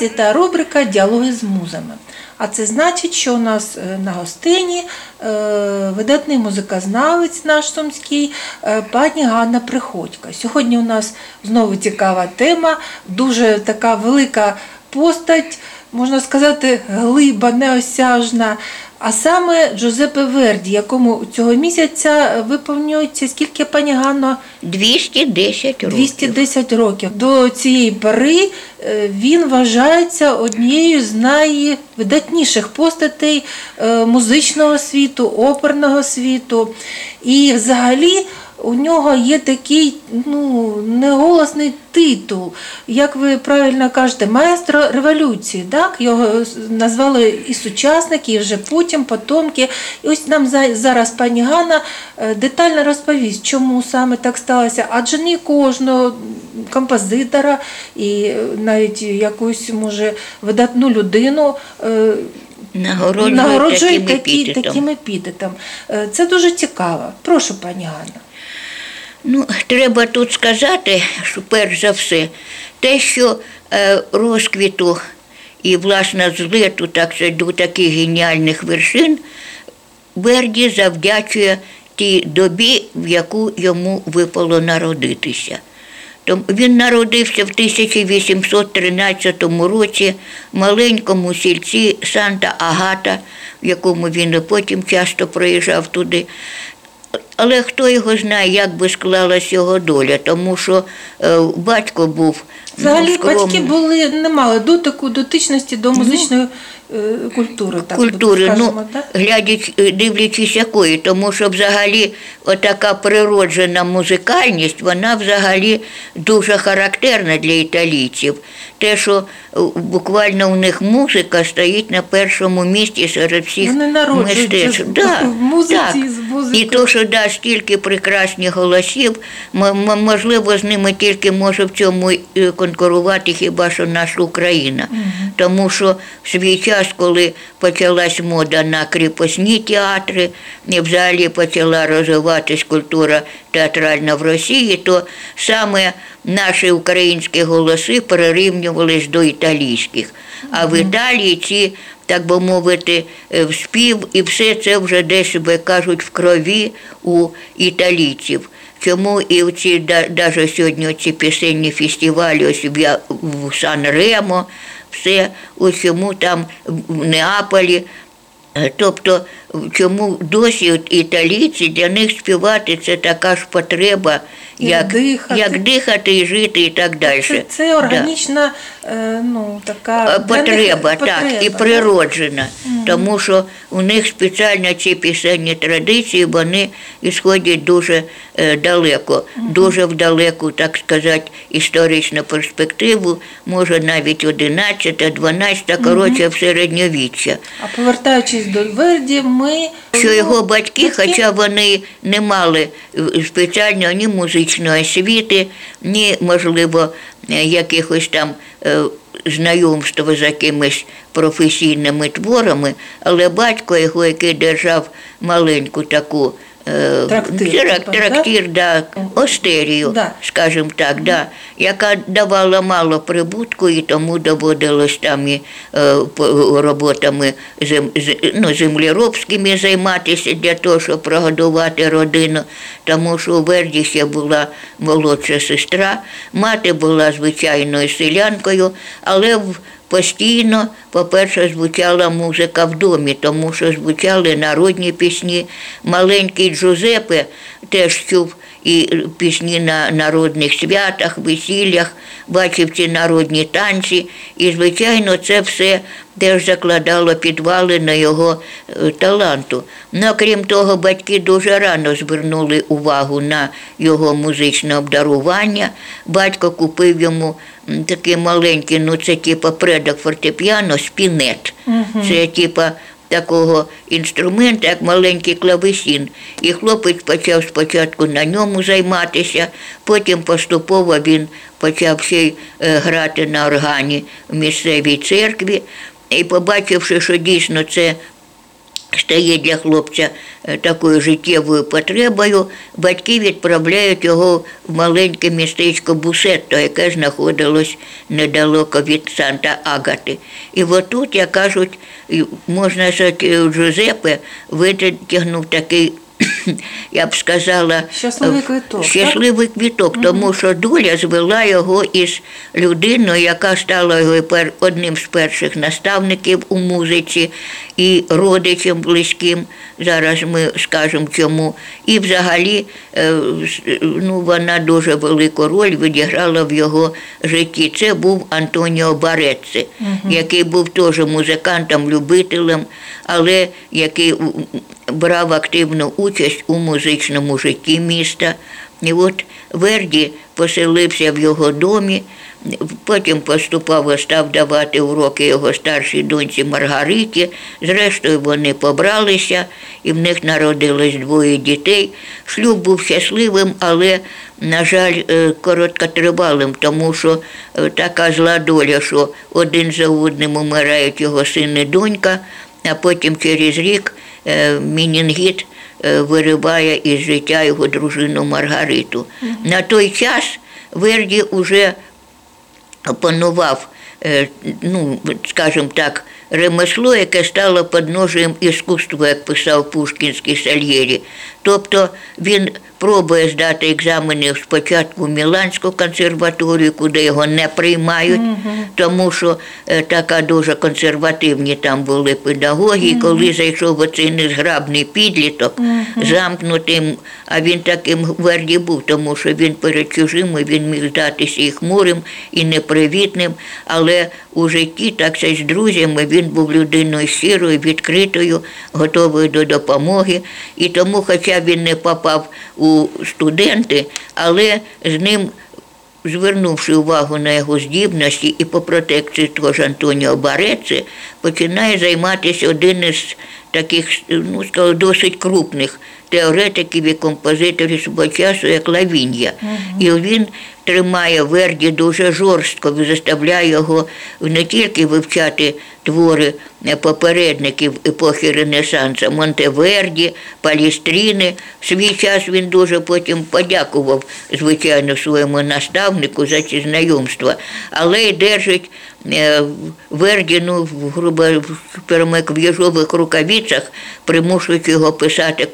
вас вітає рубрика Діалоги з музами. А це значить, що у нас е, на гостині е, видатний музикознавець наш сумський, е, пані Ганна Приходько. Сьогодні у нас знову цікава тема, дуже така велика постать, можна сказати, глиба неосяжна. А саме Джузеппе Верді, якому цього місяця виповнюється скільки пані Ганно? 210 років. 210 років. До цієї пори е, він вважається однією з найвидатніших постатей е, музичного світу, оперного світу. І взагалі у нього є такий ну, неголосний титул, як ви правильно кажете, маестро революції. Так? Його назвали і сучасники, і вже потім потомки. І ось нам зараз пані Ганна е, детально розповість, чому саме так сталося. Адже не кожного композитора і е, навіть якусь, може, видатну людину. е, Нагороджують Нагороджують таким такі, епітетом. Це дуже цікаво. Прошу, пані Ганна. Ну, треба тут сказати, що перш за все, те, що е, розквіту і власне злету так до таких геніальних вершин Верді завдячує тій добі, в яку йому випало народитися. Він народився в 1813 році в маленькому сільці Санта Агата, в якому він потім часто проїжджав туди. Але хто його знає, як би склалась його доля, тому що е, батько був ну, Взагалі скромний. батьки були, не мали дотику, дотичності до музичної е, культури. Так, культури, скажімо, ну, так? глядять, е, дивлячись якої, тому що взагалі отака природжена музикальність, вона взагалі дуже характерна для італійців. Те, що буквально у них музика стоїть на першому місці серед всіх мистецтв. Да, в музиці, так. з. І то, що да, стільки прекрасних голосів, можливо, з ними тільки може в цьому конкурувати хіба що наша Україна. Тому що в свій час, коли почалась мода на кріпосні театри, і взагалі почала розвиватись культура театральна в Росії, то саме наші українські голоси перерівнювались до італійських. А в Італії ці так би мовити, е, в спів, і все це вже десь себе кажуть в крові у італійців. Чому і в ці навіть сьогодні ці пісенні фестивалі, ось в, в Сан-Ремо, все, ось чому там в Неаполі. Е, Тобто, чому досі от італійці для них співати це така ж потреба, Як дихати. як дихати і жити, і так далі. Це, це Да. органічна е, ну, така Е, для них потреба, так, і потреба, природжена. Тому що у них спеціально ці пісенні традиції, вони ісходять дуже е, далеко, дуже в далеку, так сказати, історичну перспективу, може навіть 11, 12, коротше, в середньовіччя. А повертаючись до Верді, ми Що його батьки, хоча вони не мали спеціально ні музичної освіти, ні, можливо, е, якихось там е, знайомства з якимись професійними творами, але батько його, який держав маленьку таку. Е, Трактир, трак- типа, трактир, да, остерію, Да. скажімо так, да, яка давала мало прибутку, і тому доводилось там і е, роботами зем, ну, землеробськими займатися для того, щоб прогодувати родину, тому що у Верді ще була молодша сестра, мати була звичайною селянкою, але в Постійно, по-перше, звучала музика в домі, тому що звучали народні пісні. Маленький Джузепе теж чув і пісні на народних святах, весіллях, бачив ці народні танці. І, звичайно, це все теж закладало підвали на його е, таланту. Ну, крім того, батьки дуже рано звернули увагу на його музичне обдарування. Батько купив йому такий маленький, ну це типа предок фортепіано, спінет. Це типа такого інструмента, як маленький клавесін. І хлопець почав спочатку на ньому займатися, потім поступово він почав ще й е, грати на органі в місцевій церкві. І побачивши, що дійсно це стає для хлопця е, такою життєвою потребою, батьки відправляють його в маленьке містечко Бусетто, яке знаходилось недалеко від Санта Агати. І отут, як кажуть, можна сказати, Джузеппе витягнув такий. Я б сказала, Щасливий е, квиток, Щасливий квіток, тому що доля звела його із людиною, яка стала його одним з перших наставників у музиці і родичем близьким. Зараз ми скажемо чому. І взагалі е, ну, вона дуже велику роль відіграла в його житті. Це був Антоніо Барецци, який був теж музикантом, любителем, але який брав активну участь у музичному житті міста. І от Верді поселився в його домі, потім поступово став давати уроки його старшій доньці Маргариті. Зрештою, вони побралися, і в них народилось двоє дітей. Шлюб був щасливим, але, на жаль, е, короткотривалим, тому що е, така зла доля, що один за одним умирають його син і донька, а потім через рік мінінгіт е, вириває із життя його дружину Маргариту. На той час Верді вже опанував, е, ну, скажімо так, ремесло, яке стало подножием іскусства, як писав Пушкінський Сальєрі. Тобто він пробує здати екзамени спочатку в Міланську консерваторію, куди його не приймають, тому що е, така дуже консервативні там були педагоги. І коли зайшов оцей незграбний підліток, замкнутим, а він таким верді був, тому що він перед чужими він міг здатися і хмурим, і непривітним, але у житті, так сказать, з друзями, він був людиною щирою, відкритою, готовою до допомоги. І тому, хоча він не попав у студенти, але з ним звернувши увагу на його здібності і по протекції того ж Антоніо Бареци, починає займатися один із таких, ну, скажу, досить крупних теоретиків і композиторів свого часу, як Лавінія. І він тримає Верді дуже жорстко, заставляє його не тільки вивчати твори е, попередників епохи Ренесансу, Монтеверді, Палістріни. В свій час він дуже потім подякував, звичайно, своєму наставнику за ці знайомства, але й держить е, Верді, ну, в- грубо скажімо, як в їжових рукавицях, примушуючи його писати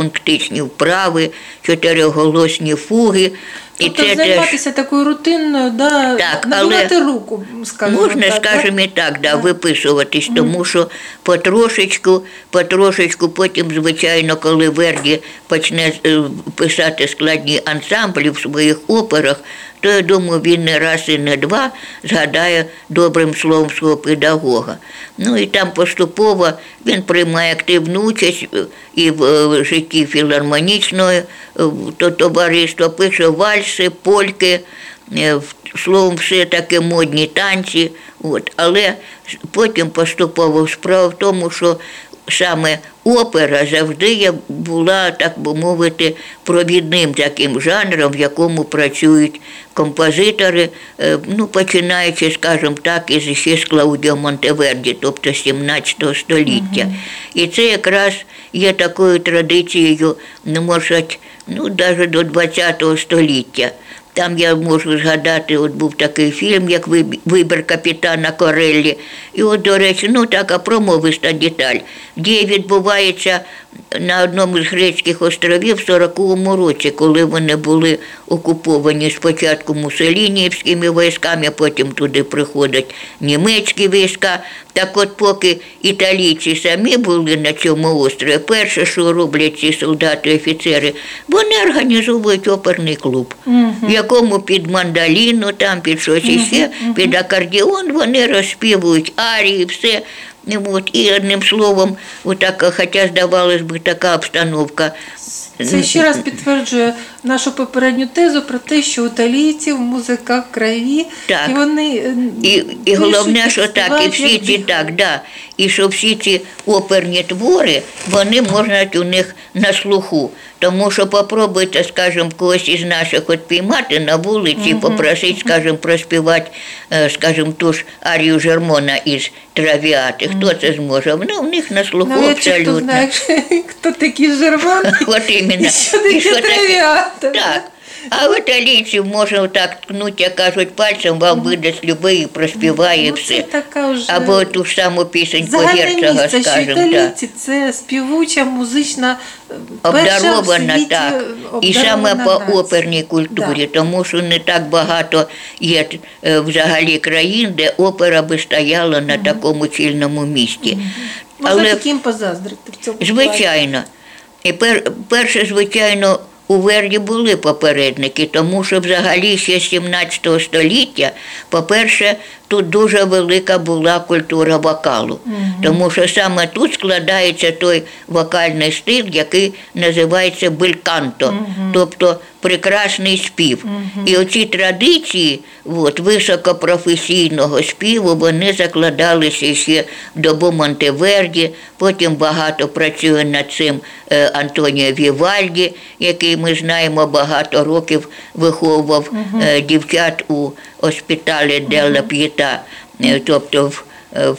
контрапунктичні вправи, чотириголосні фуги. Тобто це займатися такою рутинною, да, Так, набивати але руку, скажімо Можна, так. скажімо, і так, да, виписуватись, тому що потрошечку, потрошечку, потім, звичайно, коли Верді почне е, писати складні ансамблі в своїх операх, то я думаю, він не раз і не два згадає добрим словом свого педагога. Ну і там поступово він приймає активну участь е, і в е, житті філармонічного е, то- товариства, пише вальси, польки. Словом, все таки модні танці. От. Але потім поступово справа в тому, що саме опера завжди була, так би мовити, провідним таким жанром, в якому працюють композитори, е, ну, починаючи, скажімо так, із ще з Клаудіо Монтеверді, тобто 17 століття. І це якраз є такою традицією, ну, може, ну, навіть до 20 століття. Там я можу згадати, от був такий фільм, як Вибір капітана Кореллі. І от, до речі, ну така промовиста деталь, де відбувається на одному з грецьких островів в 40-му році, коли вони були окуповані спочатку мусолінівськими військами, потім туди приходять німецькі війська. Так от поки італійці самі були на цьому острові, перше, що роблять ці солдати-офіцери, вони організовують оперний клуб, в якому під мандаліну, там під щось іще, під акордіон вони розспівують арії, все. І От, і одним словом, отак, хоча здавалось би, така обстановка. Це ще раз підтверджує нашу попередню тезу про те, що у італійців музика в крові, Так. і вони е, І, і головне, що так, і всі ці так, да. І що всі ці оперні твори, вони можна у них на слуху. Тому що попробуйте, скажімо, когось із наших от піймати на вулиці, попросити, скажімо, проспівати, е, скажімо, ту ж арію Жермона із травіати. Хто це зможе? Вони у них на слуху хто абсолютно. знає, хто такі Жермон? От іменно. і що таке. Так. А в італійців можна так ткнуть, як кажуть, пальцем вам видасть любий проспіває Ну, все. така вже Або ту ж саму пісеньку загальне Герцога, місце, що скажімо, так. італійці це співуча, музична, перша в Обдарована світі, так. І обдарована саме по нація. оперній культурі, тому що не так багато є е, взагалі країн, де опера би стояла на такому цільному місці. Можна Але таким позаздрити в цьому плані. Звичайно. І пер, перше, звичайно, у Верді були попередники, тому що взагалі ще з 17 століття, по-перше, тут дуже велика була культура вокалу. Тому що саме тут складається той вокальний стиль, який називається бельканто, тобто прекрасний спів. І оці традиції от, високопрофесійного співу, вони закладалися ще в добу Монтеверді, потім багато працює над цим е, Антоніо Вівальді, який ми знаємо багато років виховував е, дівчат у госпіталі Делла П'єта, е, тобто в, е, в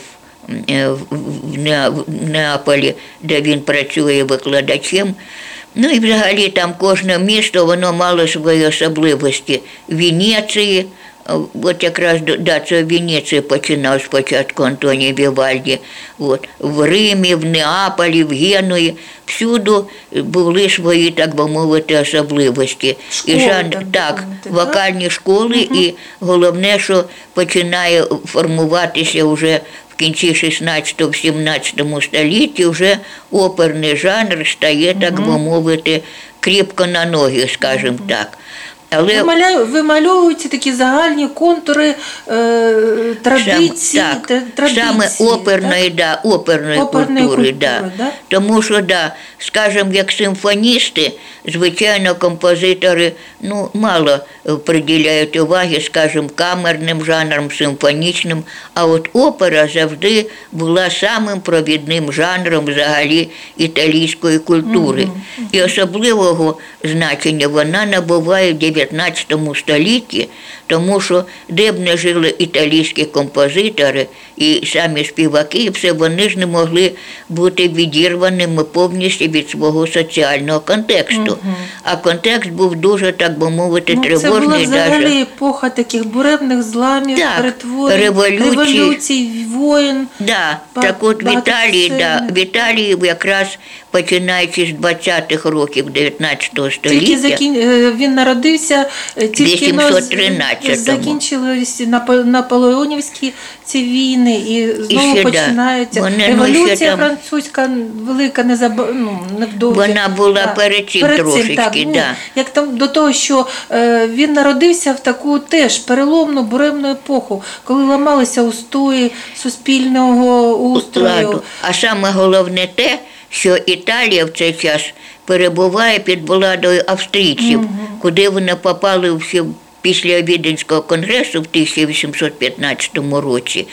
в- Неаполі, де він працює викладачем. Ну і взагалі там кожне місто воно мало свої особливості. Венеції, от якраз до- да, це в Венеції починав спочатку Антоній Вівальді. От, в Римі, в Неаполі, в Генуї, всюди були свої, так би мовити, особливості. Школи, і жан, так так, так? вокальні школи, і головне, що починає формуватися вже в кінці 16-17 столітті, вже оперний жанр стає, так би мовити, кріпко на ноги, скажімо так. Але Вималяю- Вимальовуються такі загальні контури е, традиції, так, та- традиції. саме оперної, да, оперної, Оперної культури, культури, да. да? Тому що, да, скажімо, як симфоністи, звичайно, композитори ну, мало е, приділяють уваги, скажімо, камерним жанрам, симфонічним, а от опера завжди була самим провідним жанром взагалі італійської культури. І особливого значення вона набуває в 19 столітті, тому що де б не жили італійські композитори і самі співаки, все вони ж не могли бути відірваними повністю від свого соціального контексту. А контекст був дуже, так би мовити, Ну, це була взагалі даже. епоха таких буремних зламів, Так, перетворень, революцій. революцій, воєн. Да, Ба- так от в Італії, да, в Італії якраз починаючи з 20-х років 19 Тільки століття. закін... е, він народився, е, тільки но 813-му. закінчились наполеонівські ці війни, і знову да, починається вони, ну, революція ще там- французька велика, не заб... ну, невдовзі. Вона була перед цим трошечки, так, ну, да. Як там до того, що е, він народився в таку теж переломну буремну епоху, коли ламалися устої суспільного устрою. ладу. А саме головне те, що Італія в цей час перебуває під владою австрійців, куди вони попали всі після Віденського конгресу в 1815 році.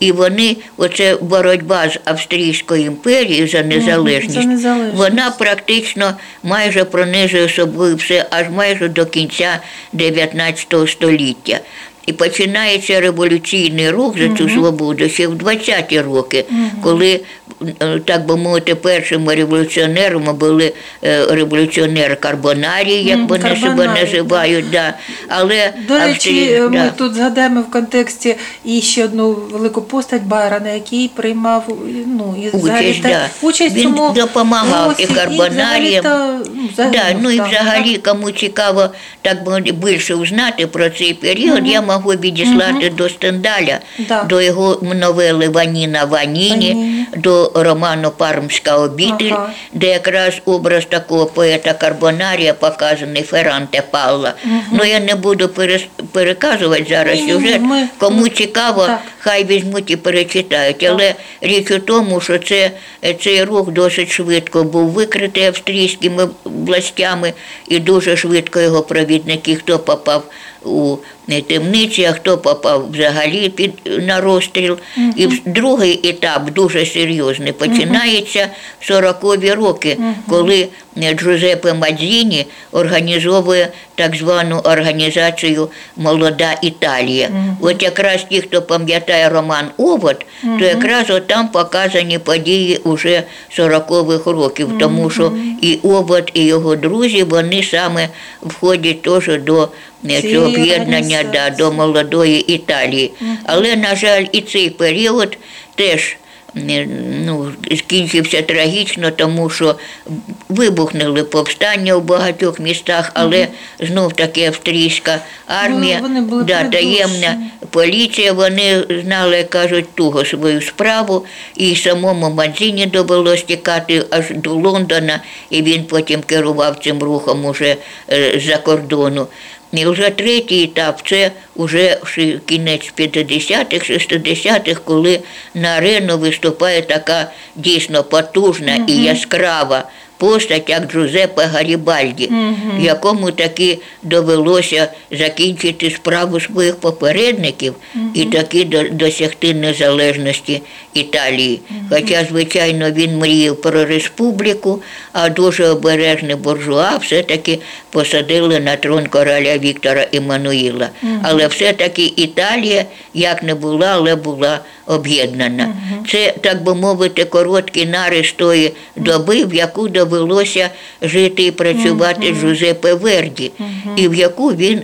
І вони, оце боротьба з Австрійською імперією за незалежність, за незалежність. вона практично майже пронизує собою все аж майже до кінця 19 століття. І починається революційний рух за цю свободу ще в 20-ті роки, коли, е, так би мовити, першими революціонерами були е, революціонери Карбонарії, як вони себе називають. Да. Але До речі, Австрія- ми да. тут згадаємо в контексті і ще одну велику постать Байрона, який приймав ну, і взагалі Участь, та- да. участь Він в цьому допомагав і Карбонаріям. ну, Да, ну і так, взагалі, кому цікаво так би більше узнати про цей період, я можу відіслати до Стендаля, Да. до його новели Ваніна Ваніні, Ваніні. до роману Пармська обітель, Ага. де якраз образ такого поета Карбонарія показаний Ферранте Палла. Ну я не буду перес- переказувати зараз Ні-ні-ні, сюжет. ми- Кому ми- цікаво, так. хай візьмуть і перечитають. Але річ у тому, що це, цей рух досить швидко був викритий австрійськими властями, і дуже швидко його провідники, хто попав у темниці, а хто попав взагалі під на розстріл. І в- другий етап дуже серйозний. Починається в 40-ві роки, коли е, Джузеппе Мадзіні організовує так звану організацію Молода Італія. От якраз ті, хто пам'ятає роман Овод, то якраз от там показані події уже 40-х років, тому що і Овод, і його друзі, вони саме входять теж до е, цього об'єднання да, до молодої Італії. Але, на жаль, і цей період теж ну, скінчився трагічно, тому що вибухнули повстання у багатьох містах, але знов таки австрійська армія, вони були да, таємна поліція, вони знали, як кажуть, туго свою справу, і самому Мадзіні довелось тікати аж до Лондона, і він потім керував цим рухом уже е, з-за кордону. І вже третій етап це вже кінець 50-х, 60-х, коли на арену виступає така дійсно потужна і яскрава постать, як Джузеппе Гарібальді, якому таки довелося закінчити справу своїх попередників і таки досягти незалежності Італії. Хоча, звичайно, він мріяв про республіку, а дуже обережний буржуа все-таки посадили на трон короля Віктора Іммануїла. Але все-таки Італія, як не була, але була об'єднана. Це, так би мовити, короткий нарис тої доби, в яку довелося жити і працювати Жузепе Верді, і в яку він,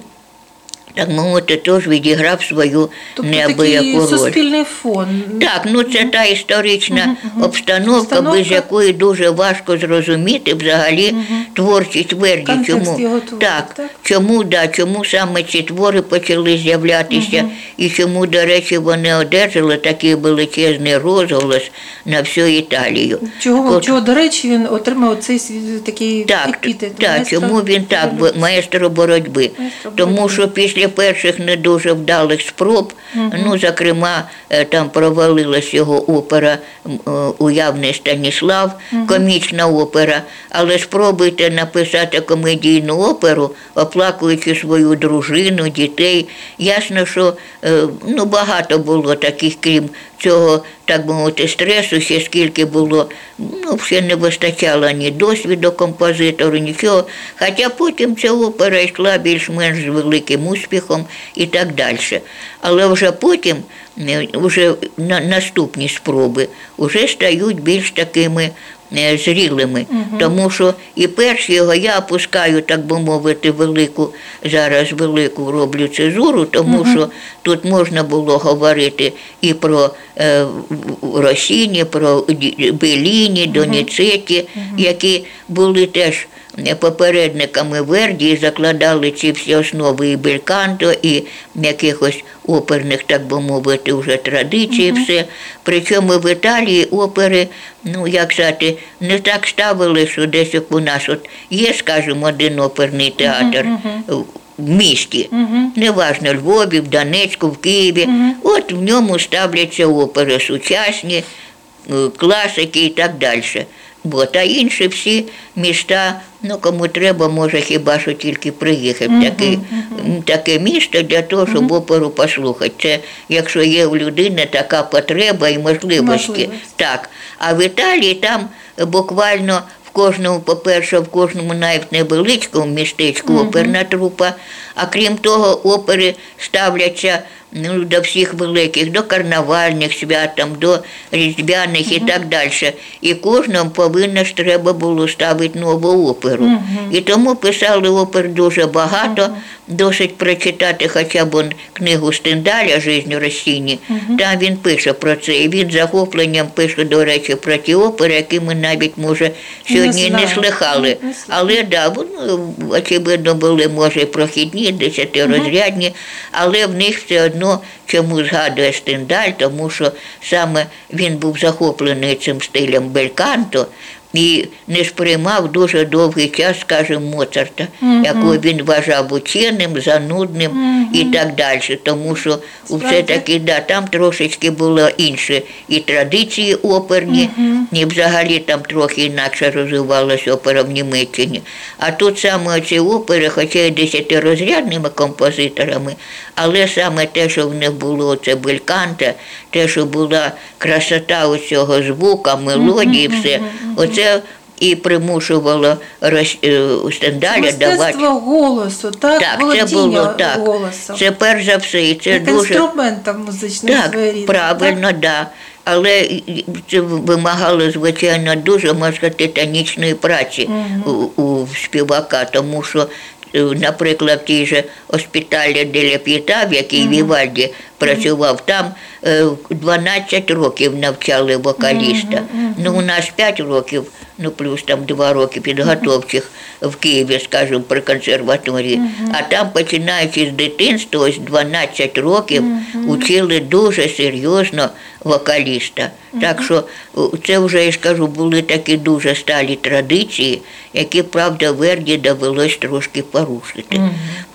так мовити, теж відіграв свою Тобто неабияку такий роль. суспільний фон. Так, ну це та історична обстановка, Обстановка. без якої дуже важко зрозуміти взагалі творчість Верді. Чому його творів, так, так? чому да, чому саме ці твори почали з'являтися, і чому, до речі, вони одержали такий величезний розголос на всю Італію. Чого, От- чого, до речі, він отримав цей такий так, епітет. так, чому він так, маестро боротьби. Маестро Тому боротьби. що після перших не дуже вдалих спроб, ну, зокрема, е, там провалилась його опера е, Уявний Станіслав, комічна опера. Але спробуйте написати комедійну оперу, оплакуючи свою дружину, дітей. Ясно, що е, ну, багато було таких, крім цього, так би мовити, стресу, ще скільки було, ну, ще не вистачало ні досвіду композитору, нічого. Хоча потім ця опера йшла більш-менш з великим успіхом і так далі. Але вже потім, вже на, наступні спроби, вже стають більш такими зрілими. Тому що і першого його я опускаю, так би мовити, велику, зараз велику роблю цезуру, тому що тут можна було говорити і про е, Росіні, про Беліні, Доніцеті, які були теж попередниками Верді і закладали ці всі основи і бельканто, і якихось оперних, так би мовити, вже традицій, все. Причому в Італії опери, ну як сказати, не так ставили, що десь як у нас. От є, скажімо, один оперний театр. В місті, неважно, Львові, в Донецьку, в Києві. От в ньому ставляться опери сучасні, е, класики і так далі. Бо та інші всі міста, ну кому треба, може хіба що тільки приїхати в таке, таке місто для того, щоб оперу послухати. Це якщо є у людини така потреба і можливості. Можливості. Так. А в Італії там буквально в в кожному, по-перше, в кожному навіть невеличкому містечку оперна трупа. А крім того, опери ставляться ну, до всіх великих, до карнавальних свят, там, до різдвяних і так далі. І кожному повинно ж треба було ставити нову оперу. І тому писали опер дуже багато, досить прочитати хоча б он книгу Стендаля «Жизнь у Росіні». Там він пише про це. І він захопленням пише, до речі, про ті опери, які ми навіть, може, сьогодні не, знаємо. слихали. Не. Але да, вони, очевидно, були, може, прохідні, десятирозрядні, але в них все одно чому згадує Стендаль, тому що саме він був захоплений цим стилем бельканто і не сприймав дуже довгий час, скажімо, Моцарта, якого він вважав ученим, занудним і так далі. Тому що все-таки да, там трошечки було інше. І традиції оперні, і взагалі там трохи інакше розвивалася опера в Німеччині. А тут саме ці опери, хоча й десятирозрядними композиторами, але саме те, що в них було це бельканта, те, що була красота оцього звука, мелодії, все, оце і примушувало Рос- е, Стендаля давати. Мистецтво голосу, так, Так, це було так. голосом. Це перш за все, і це Як дуже інструментом музичним так, своєрідним. правильно, так. Да. Але це вимагало, звичайно, дуже можна сказати, титанічної праці у, у співака, тому що, е, наприклад, в тій же Оспіталі Деля П'єта, в якій Вівальді працював, там 12 років навчали вокаліста. Ну, у нас 5 років, ну плюс там 2 роки підготовчих в Києві, скажімо, при консерваторії. А там, починаючи з дитинства, ось 12 років учили дуже серйозно вокаліста. Так що це вже, я ж кажу, були такі дуже сталі традиції, які, правда, Верді довелось трошки порушити.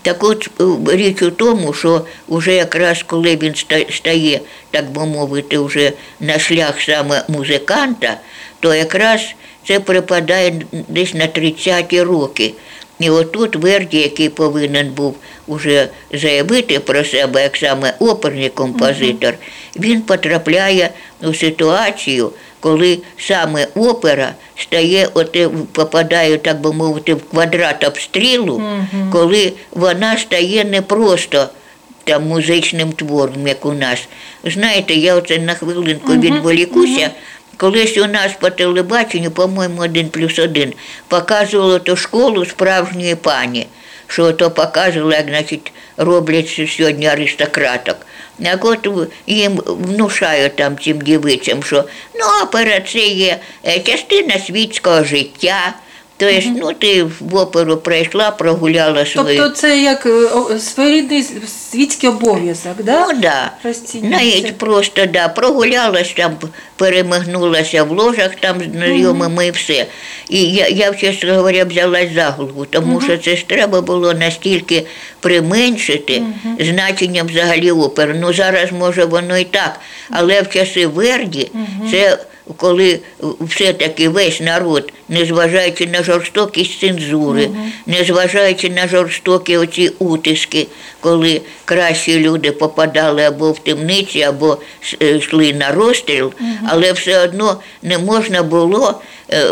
Так от е, річ у тому, що вже якраз коли він стає, так би мовити, вже на шлях саме музиканта, то якраз це припадає десь на 30-ті роки. І отут Верді, який повинен був уже заявити про себе як саме оперний композитор, він потрапляє у ситуацію, коли саме опера стає, оте, попадає, так би мовити, в квадрат обстрілу, коли вона стає не просто там музичним твором, як у нас. Знаєте, я оце на хвилинку відволікуся. Колись у нас по телебаченню, по-моєму, один плюс один, показувало ту школу справжньої пані, що то показували, як значить, роблять сьогодні аристократок. Так от їм внушають там цим дівицям, що ну, опера це є частина світського життя. Тобто, ну, ти в оперу прийшла, прогуляла свою. Тобто це як е, своєрідний світський обов'язок, да? Ну да. Навіть просто да, прогулялась там, перемигнулася в ложах там з знайомими і все. І я, я чесно говоря, взялась за голову, тому що це ж треба було настільки применшити значення взагалі опери. Ну зараз може воно і так, але в часи Верді це коли все-таки весь народ, незважаючи на жорстокість цензури, незважаючи на жорстокі оці утиски, коли кращі люди попадали або в темниці, або е, йшли на розстріл, але все одно не можна було е,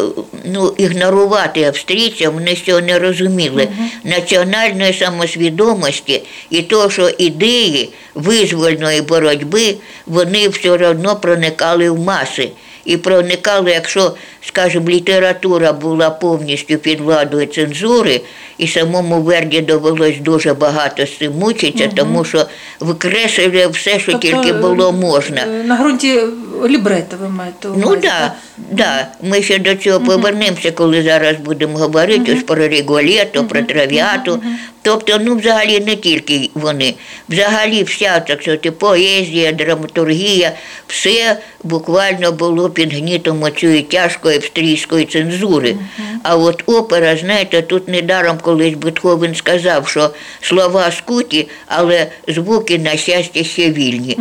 ну, ігнорувати австрійцям, вони цього не розуміли. Національної самосвідомості і того, що ідеї визвольної боротьби, вони все одно проникали в маси. І проникали, якщо, скажімо, література була повністю під владою цензури, і самому Верді довелось дуже багато з цим мучитися, тому що викреслює все, що тільки було можна. е, На ґрунті лібрето ви маєте. на Ну так, да, ми ще до цього повернемося, коли зараз будемо говорити ось про Ріголєто, про травіату. Тобто, ну взагалі не тільки вони. Взагалі вся так сказати, поезія, драматургія, все буквально було під гнітом цієї тяжкої австрійської цензури. А от опера, знаєте, тут недаром колись Бетховен сказав, що слова скуті, але звуки, на щастя, ще вільні.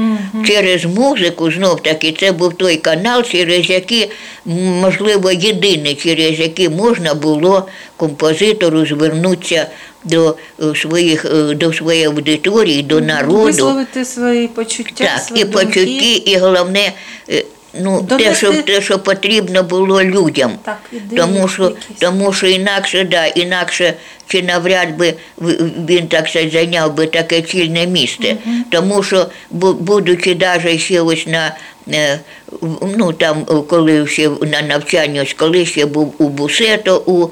Через музику, знов таки, це був той канал, через який, можливо, єдиний, через який можна було композитору звернутися до е, своїх е, до своєї аудиторії, до народу. Висловити свої почуття, Так, свої і думки. почутті, і головне, е, ну, те, що, те, що потрібно було людям. Так, тому, що, якісь. тому що інакше, да, інакше чи навряд би він так сказати, зайняв би таке чільне місце. Тому що, будучи навіть ще ось на ну там, коли ще на навчанні, коли ще був у Бусето у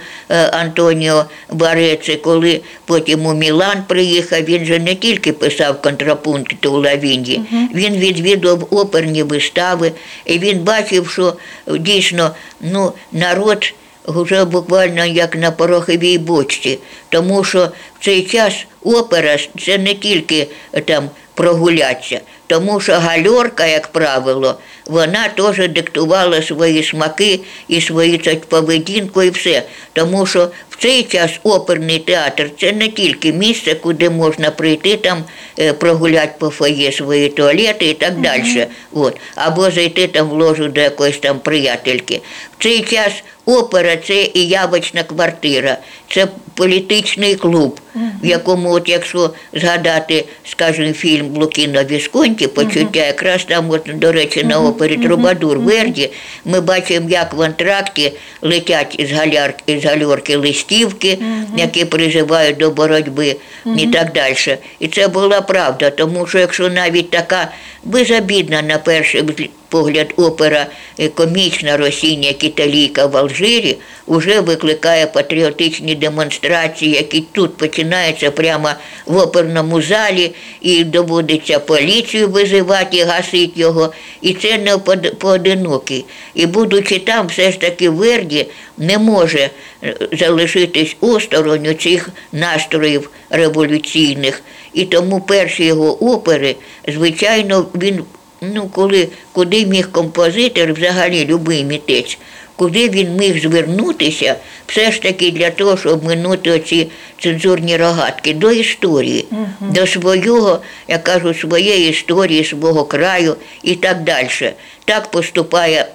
Антоніо Бареци, коли потім у Мілан приїхав, він же не тільки писав контрапункти у Лавінді, він відвідував оперні вистави, і він бачив, що дійсно ну, народ вже буквально як на пороховій бочці, тому що в цей час опера це не тільки там прогулятися, тому що гальорка, як правило, вона теж диктувала свої смаки і свою поведінку і все. Тому що в цей час оперний театр це не тільки місце, куди можна прийти там е, прогуляти по фоє свої туалети і так далі. От. Або зайти там в ложу до якоїсь там приятельки. В цей час опера це і явочна квартира, це політичний клуб, в якому, от якщо згадати, скажімо, фільм Лукіно Вісконті, почуття, якраз там, от, до речі, на опері Трубадур Верді, ми бачимо, як в антракті летять із галярки, із гальорки листівки, які призивають до боротьби і так далі. І це була правда, тому що якщо навіть така безобідна на перший погляд опера е, комічна Росіння, як італійка в Алжирі, вже викликає патріотичні демонстрації, які тут починаються прямо в оперному залі, і доводиться поліцію визивати гасити його. І це не поод- поодинокі. І будучи там, все ж таки Верді не може е, залишитись осторонь цих настроїв революційних. І тому перші його опери, звичайно, він ну, коли, куди міг композитор, взагалі любий митець, куди він міг звернутися, все ж таки для того, щоб минути оці цензурні рогатки? До історії, до свого, я кажу, своєї історії, свого краю і так далі. Так поступає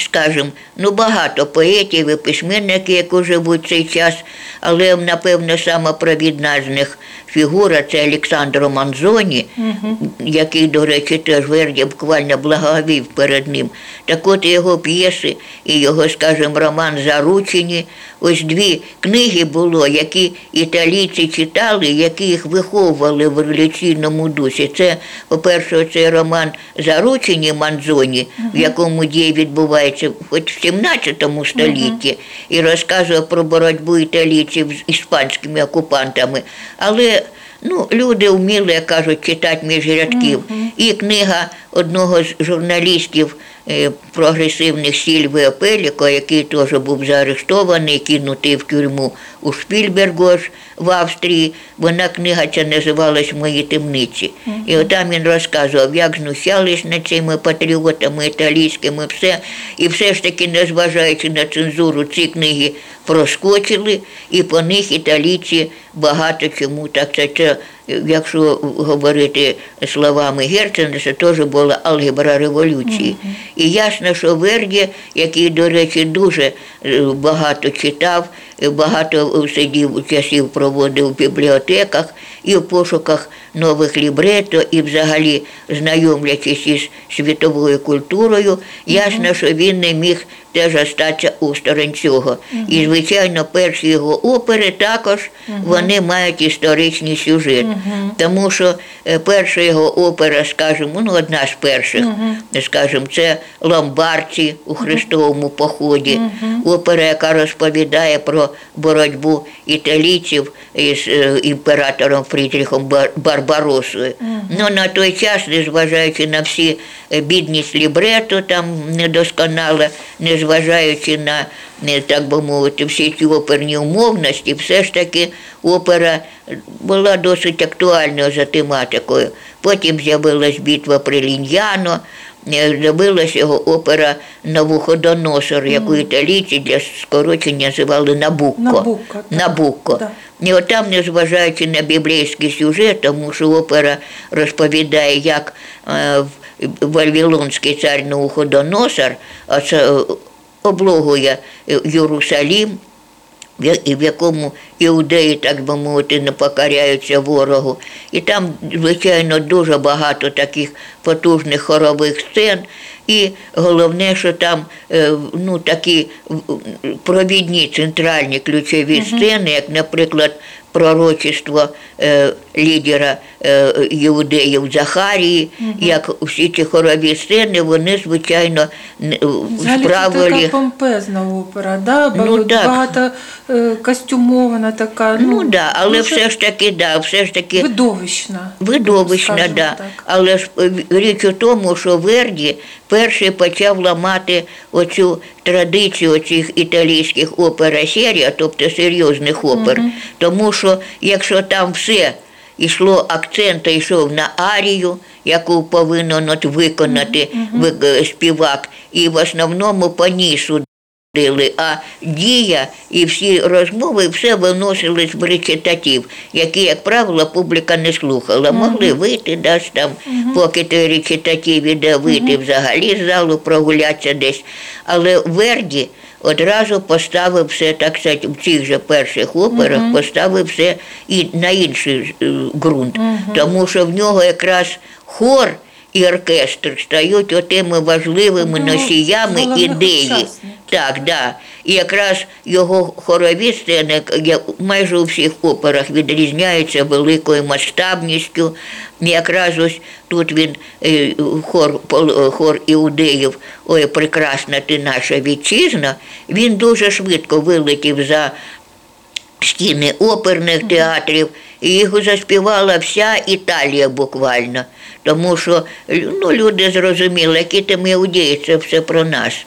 скажімо, ну багато поетів і письменників, які живуть цей час, але напевно сама провідна з них фігура це Олександро Манзоні, який, до речі, теж Верді буквально благовів перед ним. Так от його п'єси і його, скажімо, роман Заручені. Ось дві книги було, які італійці читали, які їх виховували в революційному дусі. Це, по-перше, цей роман Заручені Манзоні, в якому дії відбувається хоч в 17 столітті, і розказує про боротьбу італійців з іспанськими окупантами. Але ну, люди вміли, як кажуть, читати між рядків. І книга одного з журналістів е, прогресивних Сільвіо Пеліко, який теж був заарештований, кинутий в тюрму у Шпільбергу в Австрії. Вона книга ця називалась Мої темниці. І отам він розказував, як знущались над цими патріотами італійськими, все. І все ж таки, незважаючи на цензуру, ці книги проскочили, і по них італійці багато чому так це якщо говорити словами Герцена, це теж була алгебра революції. І ясно, що Верді, який, до речі, дуже е, багато читав, е, багато сидів часів проводив в бібліотеках і в пошуках нових лібрето, і взагалі знайомлячись із світовою культурою, ясно, що він не міг теж остатися осторонь цього. І, звичайно, перші його опери також вони мають історичний сюжет. Тому що е, перша його опера, скажімо, ну одна з перших, скажімо, це Ломбарці у Христовому поході, опера, яка розповідає про боротьбу італійців із е, імператором Фрідріхом Бар- Барбаросою. Ну на той час, незважаючи на всі е, бідність лібрето, там недосконале, незважаючи на не так би мовити, всі ці оперні умовності, все ж таки опера була досить актуальною за тематикою. Потім з'явилась битва при Ліньяно, е, з'явилася його опера Навуходоносор, яку італійці для скорочення називали Набукко. Набукко. Набукко. Да. І отам, незважаючи на біблійський сюжет, тому що опера розповідає, як е, в- Вавилонський цар Навуходоносор оце, е, облогує Єрусалім, в якому іудеї, так би мовити, не покоряються ворогу. І там, звичайно, дуже багато таких потужних хорових сцен. І головне, що там е, ну, такі провідні центральні ключові сцени, як, наприклад, пророчество е, лідера е, іудеїв Захарії, як всі ці хорові сцени, вони, звичайно, Взагалі це справили. така помпезна опера, да? Ну, так. багато е, костюмована така. Ну, Ну да, але все ж таки, да, все ж таки видовищна. видовищна, скажімо да. так. Але ж е, річ у тому, що Верді перший почав ламати оцю традицію цих італійських опера серія, тобто серйозних опер. Тому що якщо там все йшло, акцент йшов на арію, яку повинен от виконати ви- е, співак, і в основному по ній судили, а дія і всі розмови все виносили з речитатив, які, як правило, публіка не слухала. Могли вийти десь там, поки той речитатив іде вийти взагалі з залу, прогулятися десь. Але Верді одразу поставив все, так сказати, в цих же перших операх, поставив все і на інший ґрунт, ґрунт. Тому що в нього якраз хор. І оркестр стають отими важливими Ну, носіями ідеї. Так, да. І якраз його хорові сцени, як майже у всіх операх, відрізняються великою масштабністю. Якраз ось тут він е, хор, пол- хор іудеїв, ой, прекрасна ти наша вітчизна, він дуже швидко вилетів за стіни оперних театрів, і його заспівала вся Італія буквально. Тому що ну, люди зрозуміли, які там іудеї, це все про нас.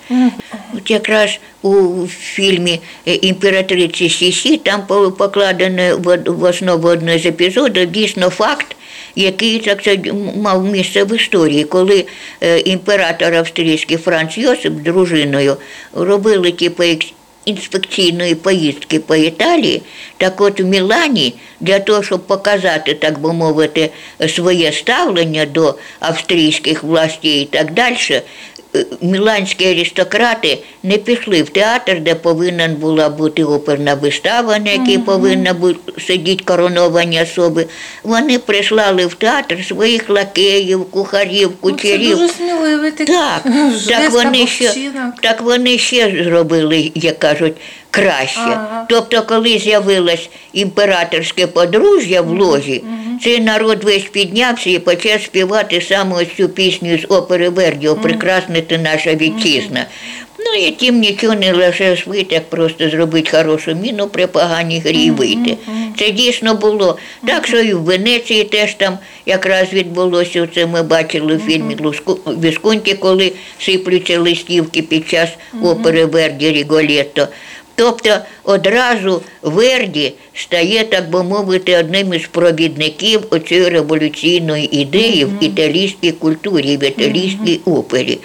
От якраз у фільмі Імператриці Сісі там покладено в основу одного з епізодів дійсно факт, який так м- мав місце в історії, коли е, імператор австрійський Франц Йосип з дружиною робили типу, інспекційної поїздки по Італії, так от в Мілані для того, щоб показати, так би мовити, своє ставлення до австрійських властей і так далі, міланські аристократи не пішли в театр, де повинна була бути оперна вистава, на якій повинна бу- сидіти короновані особи. Вони прислали в театр своїх лакеїв, кухарів, Ну, це кучерів. дуже сміливий такий Так, так вони ще, так вони ще зробили, як кажуть, краще. Ага. Тобто, коли з'явилось імператорське подружжя в ложі, цей народ весь піднявся і почав співати саме ось цю пісню з опери Верді «О, прекрасна ти наша вітчизна. Ну і тим нічого не лише вийти, як просто зробити хорошу міну при поганій грі і вийти. Це дійсно було. Так що і в Венеції теж там якраз відбулося. Це ми бачили в фільмі «Луску- Вісконті, коли сиплються листівки під час опери Верді Ріголетто. Тобто одразу Верді стає, так би мовити, одним із провідників оцієї революційної ідеї в італійській культурі, в італійській опері.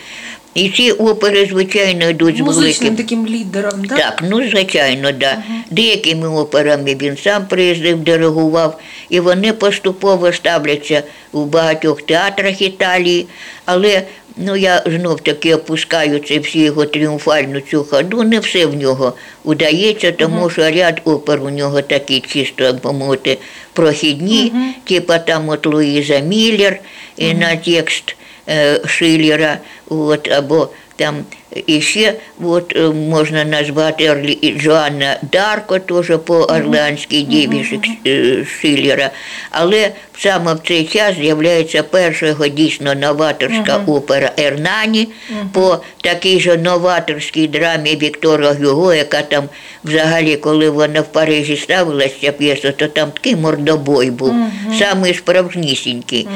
І ці опери, звичайно, йдуть з Музичним великим таким лідером, да? так, ну звичайно, да. Деякими операми він сам приїздив, диригував, і вони поступово ставляться у багатьох театрах Італії. Але ну я знов таки опускаю це всі його тріумфальну цю ходу. Не все в нього удається, тому що ряд опер у нього такі чисто, як би мовити, прохідні, типа там от Луїза Міллер і на текст е, вот от, або там і ще от, е, можна назвати Орлі, і Джоанна Дарко, теж по Орлеанській діві е, Шиллера. Але саме в цей час з'являється перша його дійсно новаторська опера Ернані по такій же новаторській драмі Віктора Гюго, яка там взагалі, коли вона в Парижі ставилася ця п'єса, то там такий мордобой був, самий справжнісінький.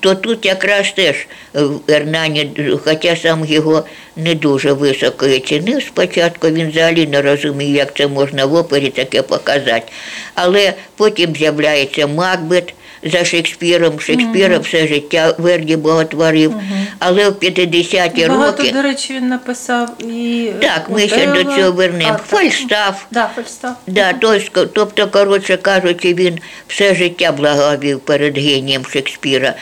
То тут якраз теж е, в Ернані, хоча сам його не дуже високо й цінив спочатку, він взагалі не розумів, як це можна в опері таке показати. Але потім з'являється Макбет за Шекспіром. Шекспіра все життя Верді боготворив. Але в 50-ті Багато, роки. до речі, він написав і Так, ми ще до цього вернемо. Фальстаф. Да, Фальстаф. Да, тобто, тобто, коротше кажучи, він все життя благовів перед генієм Шекспіра.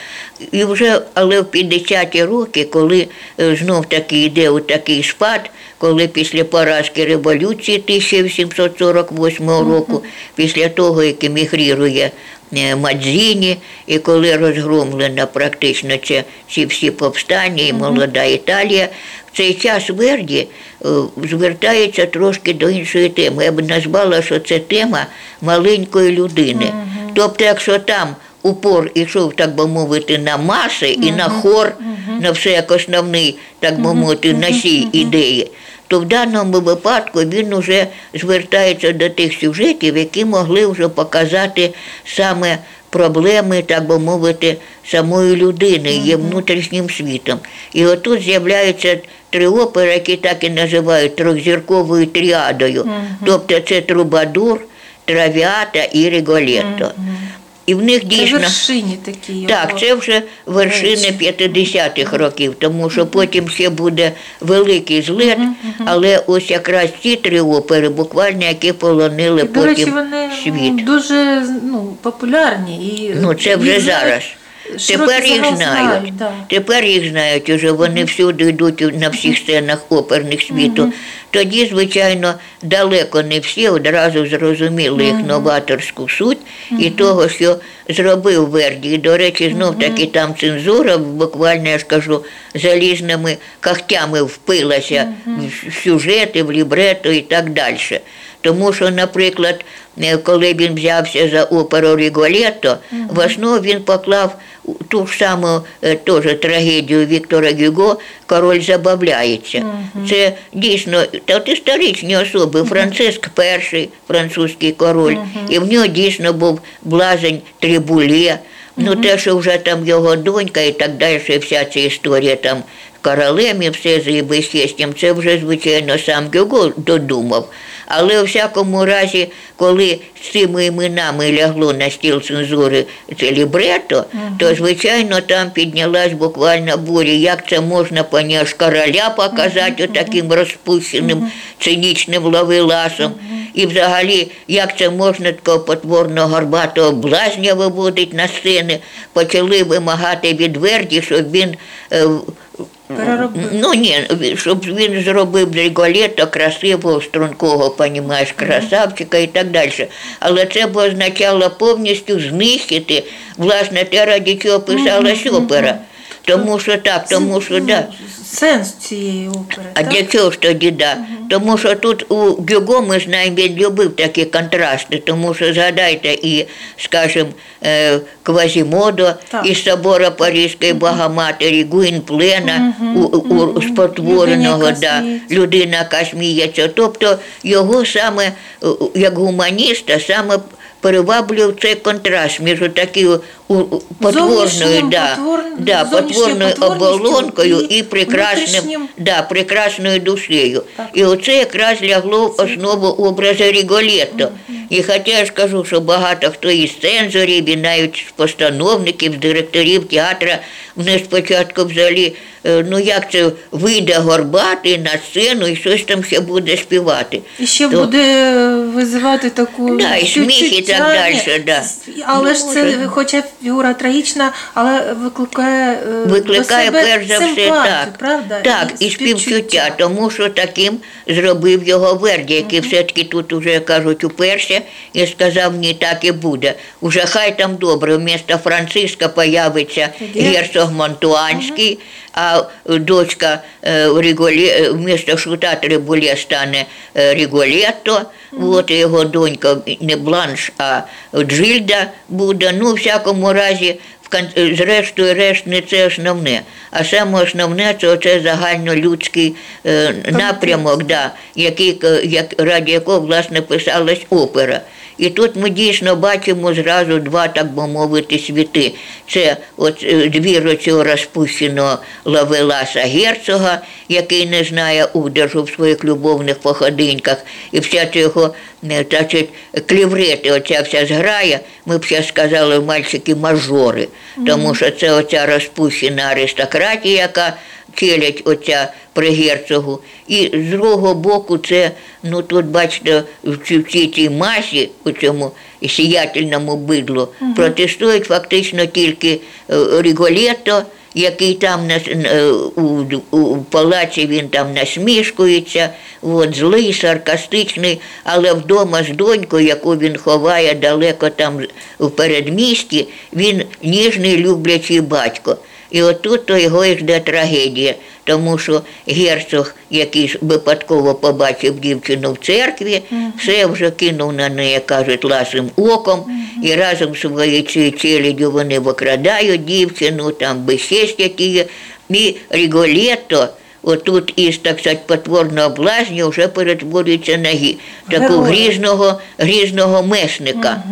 І вже, але в 50-ті роки, коли е, знов таки йде у такий спад, коли після поразки революції 1748 року, після того, як емігрірує Мадзіні, і коли розгромлено практично це, ці всі повстання і молода Італія, в цей час Верді е, звертається трошки до іншої теми. Я б назвала, що це тема маленької людини. Тобто, якщо там упор ішов, так би мовити, на маси і на хор, на все як основний, так би мовити, на носій ідеї, то в даному випадку він вже звертається до тих сюжетів, які могли вже показати саме проблеми, так би мовити, самої людини, її внутрішнім світом. І отут з'являються три опери, які так і називають трьохзірковою тріадою. Тобто це Трубадур, Травіата і Ріголетто. І в них Це дійсно. вершині такі. Так, це вже вершини 50-х років, тому що потім ще буде великий злет, але ось якраз ці три опери, буквально які полонили І, до речі, вони світ. дуже ну, популярні. І Ну це вже зараз. Тепер їх загал знають. да. Тепер їх знають уже, вони всюди йдуть на всіх сценах оперних світу. Тоді, звичайно, далеко не всі одразу зрозуміли їх новаторську суть і того, що зробив Верді. І, до речі, знов таки там цензура, буквально я ж кажу, залізними когтями впилася в сюжети, в лібрето і так далі. Тому що, наприклад, е, коли він взявся за оперу Ріголетто, в основу він поклав ту ж саму е, теж трагедію Віктора Гюго Король забавляється. Це дійсно та от історичні особи. Франциск І, французький король, і в нього дійсно був блазень Трибулє. Ну, те, що вже там його донька і так далі, вся ця історія там королем і все за її це вже, звичайно, сам Гюго додумав. Але у всякому разі, коли з цими іменами лягло на стіл цензури це лібрето, то, звичайно, там піднялась буквально буря. Як це можна поняш короля показати отаким розпущеним, цинічним ловеласом? І взагалі, як це можна такого потворного горбатого блазня виводити на сцени, почали вимагати від Верді, щоб він. Переробив. Ну ні, щоб він зробив Ріголетто красивого, стрункого, понімаєш, красавчика і так далі. Але це б означало повністю знищити, власне, те, раді чого писалась опера. Тому що так, тому що так. да. Сенс цієї опери. А так? для чого ж тоді да? Тому що тут у Гюго ми знаємо, він любив такі контрасти, тому що згадайте і, скажімо, е, Квазімодо із собора Паризької Богоматері, Гуінплена, у, у, у спотвореного, яка да, людина, касміється. Тобто його саме, е, як гуманіста, саме приваблював цей контраст між такою потворною, да, потвор- да, потворною оболонкою і і прекрасним внутрішнім да, прекрасною душею. Так. І оце якраз лягло в основу образу Ріголетто. І хоча я ж кажу, що багато хто із цензорів, і навіть з постановників, з директорів театру, вони спочатку взагалі, е, ну як це вийде горбатий на сцену і щось там ще буде співати. І ще То- буде визивати таку Да, і сміх, і так далі, да. Але Ну, ж це, може. хоча фігура трагічна, але викликає, е, Викликає до себе перш за все симпатію, так, правда? так, і співчуття, тому що таким зробив його Верді, який все-таки тут уже кажуть уперше і сказав, ні, так і буде. Уже хай там добре, вмісто Франциска появиться герцог Монтуанський, а дочка е, Ріголі, е, вмісто Шута Трибулє стане Ріголетто, от його донька не Бланш, а Джильда буде. Ну, в всякому разі, зрештою, решт не це основне. А саме основне це оце загальнолюдський е, напрямок, да, який, е, як, раді якого власне писалась опера. І тут ми дійсно бачимо зразу два, так би мовити, світи. Це от е, двір цього розпущеного Лавеласа герцога, який не знає удержу в своїх любовних походинках, і вся ця його е, значить, кліврети, оця вся зграя, ми б ще сказали мальчики-мажори, тому що це оця розпущена аристократія, яка челядь оця при герцогу. І з другого боку, це, ну тут бачите, в цій, цій масі, у цьому сіятельному бидлу, протестують фактично тільки е, Ріголетто який там нас- е, у, у палаці він там насмішкується, от, злий, саркастичний, але вдома з донькою, яку він ховає далеко там в передмісті, він ніжний люблячий батько. І отут то його і жде трагедія, тому що герцог, який випадково побачив дівчину в церкві, все вже кинув на неї, кажуть, ласим оком, і разом з своєю челяддю вони викрадають дівчину, там безчестять її. І Ріголетто, отут із, так сказати, потворного блазня вже перетворюється на гі- таку грізного, грізного месника.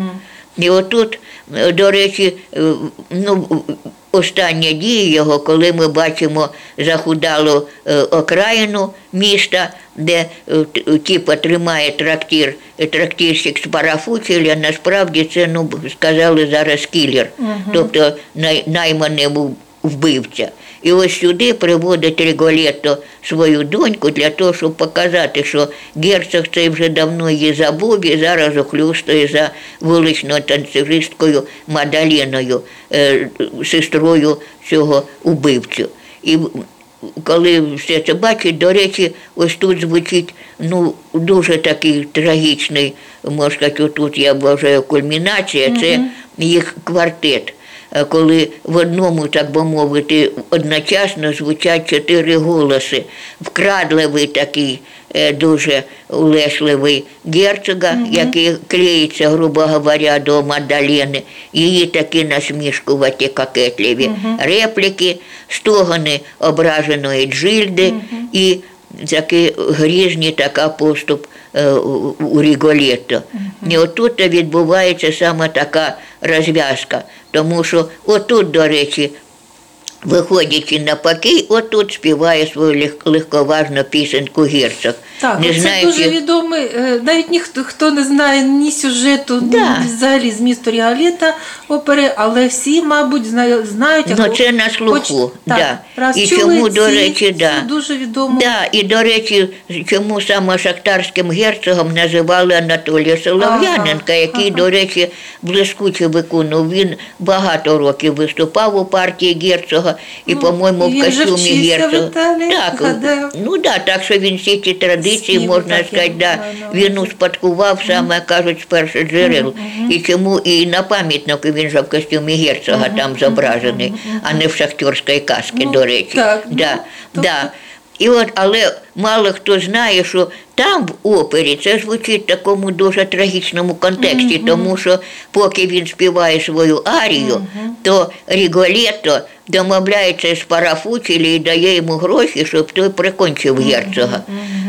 І отут, до речі, е, ну, остання дія його, коли ми бачимо захудалу е, окраїну міста, де е, типа тримає трактир, е, трактирщик з парафуцеля, насправді це, ну, сказали зараз кілер, тобто най, найманий вбивця. І ось сюди приводить Ріголетто свою доньку для того, щоб показати, що герцог цей вже давно її забув і зараз охлюстує за вуличною танцюристкою Мадаліною, е, сестрою цього убивцю. І коли все це бачить, до речі, ось тут звучить ну, дуже такий трагічний, можна сказати, тут я вважаю кульмінація, це їх квартет. Е, Коли в одному, так би мовити, одночасно звучать чотири голоси. Вкрадливий такий, е, дуже улесливий герцога, який клеїться, грубо говоря, до Мадалени, її такі насмішкуваті кокетливі репліки, стогони ображеної Джильди і такі грізні така поступ у- у Ріголетто. І отут відбувається саме така розв'язка, тому що отут, до речі, виходячи на покій, отут співає свою легковажну пісеньку герцог. Так, Не це знаючи- дуже відомий. е, Навіть ніхто хто не знає ні сюжету, Да. ні взагалі змісту Рігалета опери, але всі, мабуть, знаю- знають. Ну, це на слуху, хоч- так, да. раз І чули чому, до речі, да. дуже відому. Да, і до речі, чому саме шахтарським герцогом називали Анатолія Солов'яненка, Ага, який, до речі, блискуче виконував. Він багато років виступав у партії герцога і, Ну, по-моєму, в костюмі герцога. Так, гадаю. ну да, так що він всі ці традиції, Співи можна такі, сказати, да, він успадкував саме, кажуть, з перших джерел. І чому і на пам'ятнику він же в костюмі герцога там зображений, а не в шахтерській каски, Ну, до речі. так, ну, да, тобто- да. І от, але мало хто знає, що там в опері це звучить в такому дуже трагічному контексті, тому що поки він співає свою арію, то Ріголетто домовляється з парафучелі і дає йому гроші, щоб той прикончив герцога.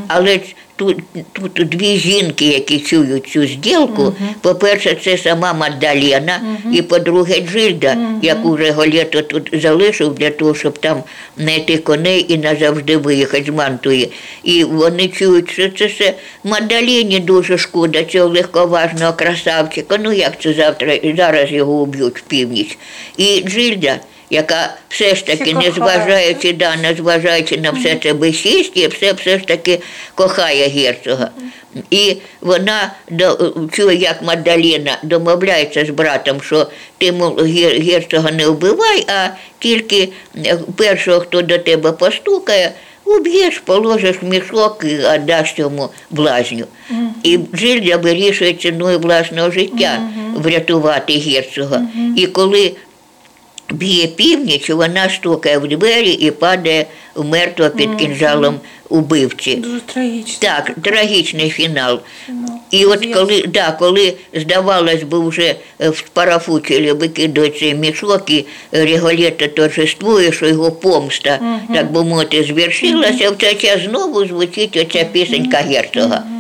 Але тут, тут дві жінки, які чують цю зділку. По-перше, це сама Мадалена, і по-друге, Джильда, яку Реголєто тут залишив для того, щоб там знайти коней і назавжди виїхати з Мантуї. І вони чують, що це все Мадалені дуже шкода, цього легковажного красавчика. Ну як це завтра, зараз його уб'ють в північ. І Джильда, яка все ж таки, Ще не зважаючи, да, незважаючи на все це безчістя, все, все ж таки кохає герцога. І вона чує, як Мадаліна домовляється з братом, що ти герцога не вбивай, а тільки е, першого, хто до тебе постукає, уб'єш, положиш мішок і віддаш цьому блазню. І Джильда вирішує ціною власного життя врятувати герцога. І коли б'є північ, вона стукає в двері і падає мертво під кінжалом убивці. Дуже трагічно. Так, трагічний фінал. І от коли, да, коли здавалось би, вже е, в парафуцілі викидує цей мішок, і Ріголєта торжествує, що його помста, так би мовити, звершилася, в цей час знову звучить оця пісенька герцога.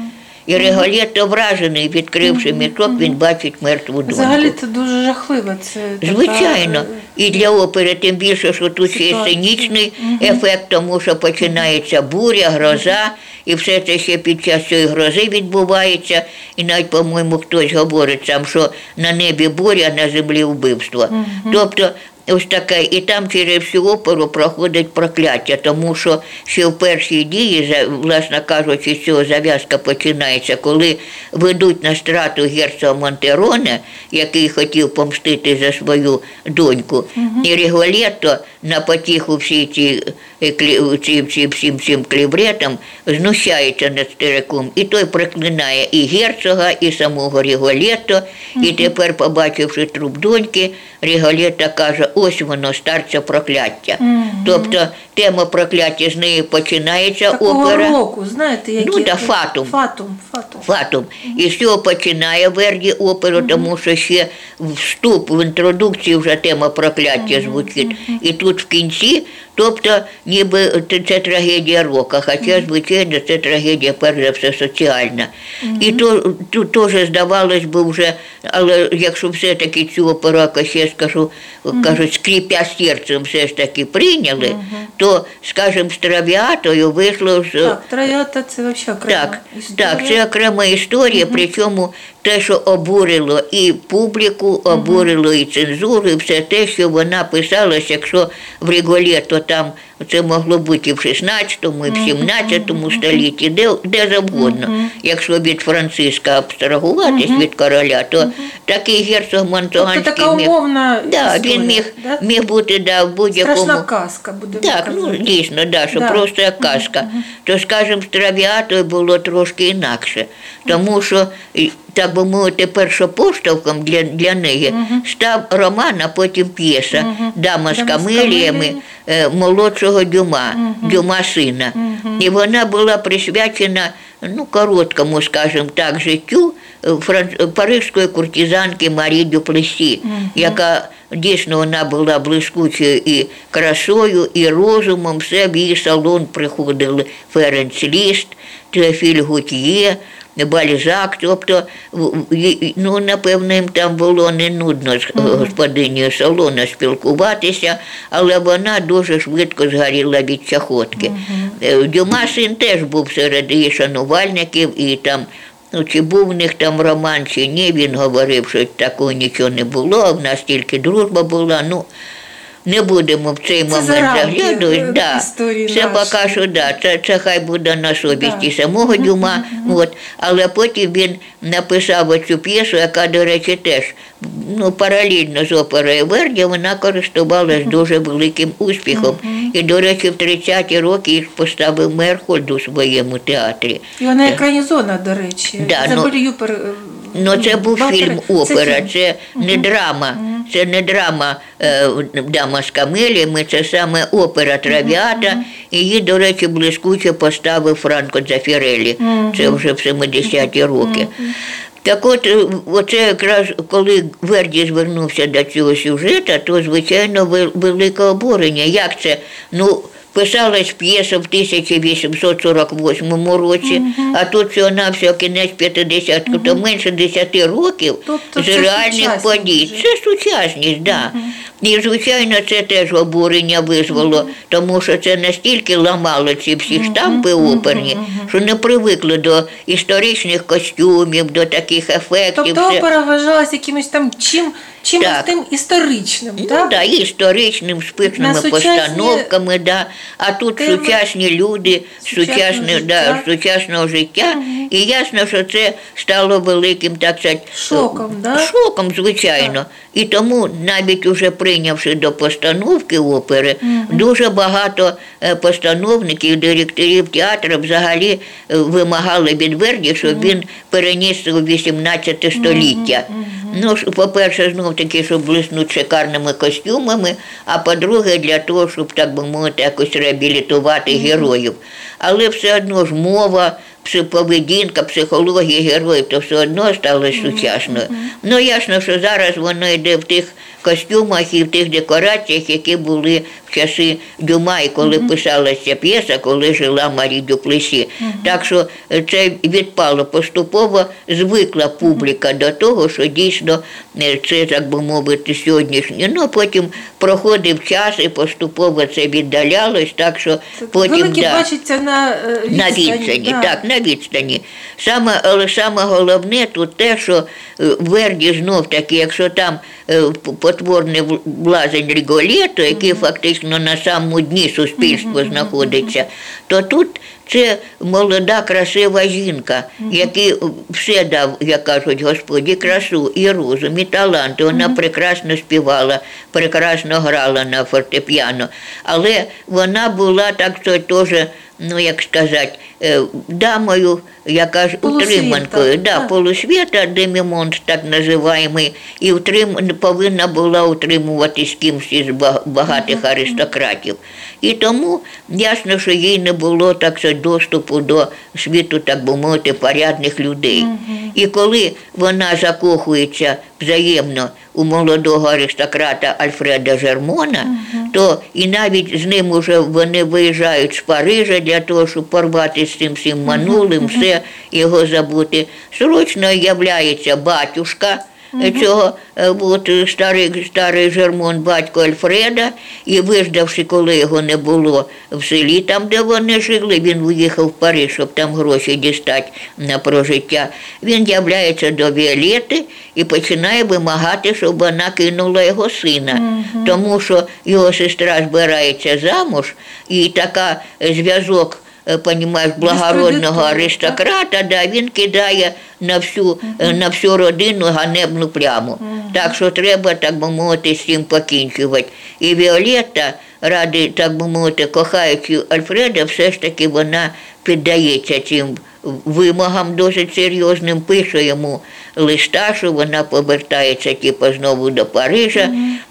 І Ріголєта вражений, відкривши мішок, він бачить мертву доньку. Взагалі це дуже жахливо. Це Звичайно, е, і для опери, тим більше, що тут ще є сценічний ефект, тому що починається буря, гроза, і все це ще під час цієї грози відбувається. І навіть, по-моєму, хтось говорить сам, що на небі буря, а на землі вбивство. Тобто ось таке, і там через всю оперу проходить прокляття, тому що ще в першій дії, власне кажучи, з цього зав'язка починається, коли ведуть на страту герцога Монтероне, який хотів помстити за свою доньку, і Ріголетто на потіху всі ці, е, клі- ці, ці, всім цим клівретам знущається над стариком, і той проклинає і герцога, і самого Ріголетто, і тепер, побачивши труп доньки, Ріголетто каже, ось воно, старця прокляття. Тобто тема прокляття з неї починається Такого опера. року, знаєте, які... Ну, та фатум. Фатум, фатум. Фатум. І з цього починає Верді оперу, тому що ще вступ в інтродукції вже тема прокляття звучить. І тут в кінці, тобто, ніби це- трагедія рока, хоча, звичайно, це трагедія, перш за все, соціальна. І то теж здавалось би вже, але якщо все-таки цю як я скажу, кажуть, скріпя серцем все ж таки прийняли, то, скажімо, з травіатою вийшло Так, троята це взагалі окрема так, історія. так, це окрема історія, причому те, що обурило і публіку, обурило і цензуру, і все те, що вона писалась, якщо в Ріголєто там це могло бути і в 16-му, і в 17-му столітті, де, де завгодно. Якщо від Франциска абстрагуватись від короля, то такий герцог Тобто Монтоганський така міг, умовна да, історія, він міг, да? міг бути да, в будь-якому. Страшна казка, будемо Так, ну дійсно, да, що Да. просто як казка. То, скажімо, з травіатою було трошки інакше. Тому що, так би мовити, першопоштовхом для, для неї став роман, а потім п'єса Дама з «Дама з камеліями камеліями». Молодшого Дюма, Дюма сина. І вона була присвячена ну, короткому, скажімо так, життю е, парижської куртизанки Марі Дюплесі, яка дійсно вона була блискучою і красою, і розумом. Все в її салон приходили Ференц Ліст, Теофіль Гутьє. Бальзак, тобто, ну, напевно, їм там було не нудно з господинею салона спілкуватися, але вона дуже швидко згоріла від чахотки. Е, Дюма син теж був серед її шанувальників, і там, ну, чи був в них там роман, чи ні, він говорив, що такого нічого не було, в нас тільки дружба була. Ну, не будемо в цей Це момент заглядувати. е, Да. Це поки що да, це, це хай буде на совісті Да. самого Дюма. От. Але потім він написав оцю п'єсу, яка, до речі, теж ну, паралельно з оперою Верді, вона користувалась дуже великим успіхом. І, до речі, в 30-ті роки їх поставив Мерхольд у своєму театрі. І вона екранізована, до речі. Да, ну, е, Ну, це був фільм опера, це не драма, це не драма Дама з камеліями, це саме опера Травіата. Її, до речі, блискуче поставив Франко Дзафірелі. Це вже в 70-ті роки. Так от, е, оце якраз коли Верді звернувся до цього сюжету, то звичайно вел- велике обурення. Як це? Ну, писалась п'єса в 1848 році, а тут всього на всього кінець 50-х, то менше 10 років Тобто з реальних подій. вже. Це сучасність, так. Да. І, звичайно, це теж обурення визвало, тому що це настільки ламало ці всі штампи оперні, що не привикли до історичних костюмів, до таких ефектів. Тобто опера вважалася якимось там чим, чимось Так. тим історичним, Ну, так? да, історичним, спишними постановками, да. а тут теми, сучасні люди, сучасне, да, сучасного життя. І ясно, що це стало великим, так сказати, Шоком, да? Шоком, звичайно. І тому, навіть уже прийнявши до постановки опери, дуже багато е, постановників, директорів театру взагалі е, вимагали від Верді, щоб він переніс у 18 століття. Ну, по-перше, знов таки, щоб блиснути шикарними костюмами, а по-друге, для того, щоб, так би мовити, якось реабілітувати героїв. Але все одно ж мова, поведінка, психологія героїв, то все одно стало сучасною. Ну, ясно, що зараз воно йде в тих костюмах і в тих декораціях, які були в часи Дюма, і коли писалася п'єса, коли жила Марі Дюплесі. Так що це відпало поступово, звикла публіка до того, що дійсно е, це, так би мовити, сьогоднішнє. Ну, потім проходив час і поступово це віддалялось, так що потім Великі да, бачаться на е, відстані. на відстані, да. так, на відстані. Саме, але саме головне тут те, що е, Верді знов таки, якщо там потворний в- блазень Ріголєто, який фактично на самому дні суспільства знаходиться, то тут це молода, красива жінка, який все дав, як кажуть господі, красу і розум, і талант. Вона прекрасно співала, прекрасно грала на фортепіано. Але вона була так що теж, ну як сказати, е, дамою, яка ж утриманкою, да, полусвіта, демімонт, так називаємо, і утрим, повинна була утримуватись кимсь із багатих аристократів. І тому ясно, що їй не було так що доступу до світу, так би мовити, порядних людей. І коли вона закохується взаємно у молодого аристократа Альфреда Жермона, то і навіть з ним уже вони виїжджають з Парижа для того, щоб порвати з цим всім манулим, все його забути. Срочно являється батюшка. Цього е, от, е, старий, старий Жермон, батько Альфреда, і виждавши, коли його не було в селі, там, де вони жили, він виїхав в Париж, щоб там гроші дістати на прожиття. Він являється до Віолети і починає вимагати, щоб вона кинула його сина, тому що його сестра збирається замуж, і така е, зв'язок. Е, Понімаєш, благородного аристократа, да, він кидає на всю, е, на всю родину ганебну пляму. Так що треба, так би мовити, з цим покінчувати. І Віолетта, ради, так би мовити, кохаючи Альфреда, все ж таки вона піддається цим вимогам досить серйозним, пише йому листа, що вона повертається типу, знову до Парижа.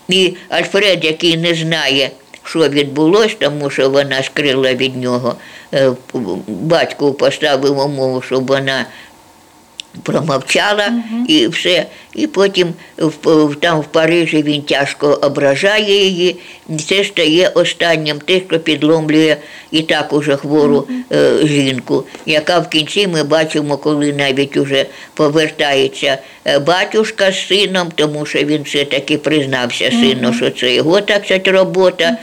І Альфред, який не знає, що відбулося, тому що вона скрила від нього, батьку, батько поставив умову, щоб вона промовчала і все. І потім в, в- там в Парижі він тяжко ображає її. Це стає останнім те, що підломлює і так уже хвору е, жінку, яка в кінці ми бачимо, коли навіть уже повертається е, батюшка з сином, тому що він все-таки признався сину, що це його так сказати, робота,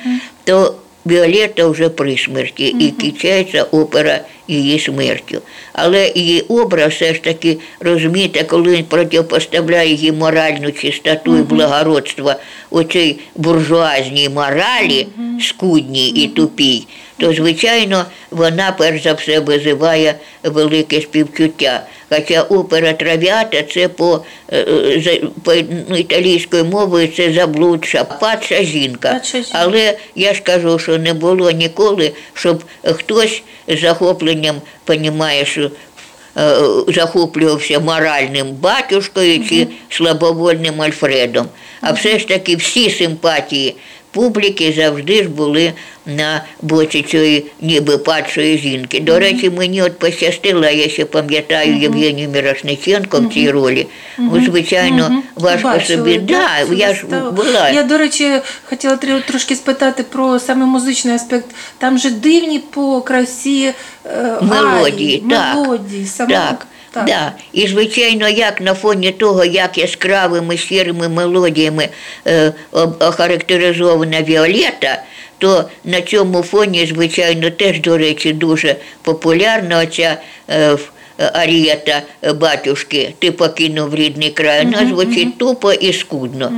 то Віолетта вже при смерті і кінчається опера її смертю. Але її образ все ж таки, розумієте, коли він протипоставляє її моральну чистоту і благородство оцій буржуазній моралі, скудній і тупій, то, звичайно, вона перш за все визиває велике співчуття. Хоча опера трав'ята це по, е, по італійською мовою це заблудша, падша жінка. Але я ж кажу, що не було ніколи, щоб хтось з захопленням, понімаєш, е, захоплювався моральним батюшкою чи слабовольним Альфредом. А все ж таки всі симпатії публіки завжди ж були на боці цієї ніби падшої жінки. До речі, мені от пощастило, я ще пам'ятаю Євгенію Мірошниченко в цій ролі. Ну, Звичайно, важко Бачили, собі. Да, цю я ж була. Я, до речі, хотіла тр- трошки спитати про саме музичний аспект. Там же дивні по красі е, Мелодії, арії, так. мелодії, саме Так, Да. І звичайно, як на фоні того, як яскравими щирими мелодіями е, охарактеризована Віолета, то на цьому фоні, звичайно, теж, до речі, дуже популярна оця е, е, арієта е, батюшки Ти покинув рідний край. Вона звучить тупо і скудно.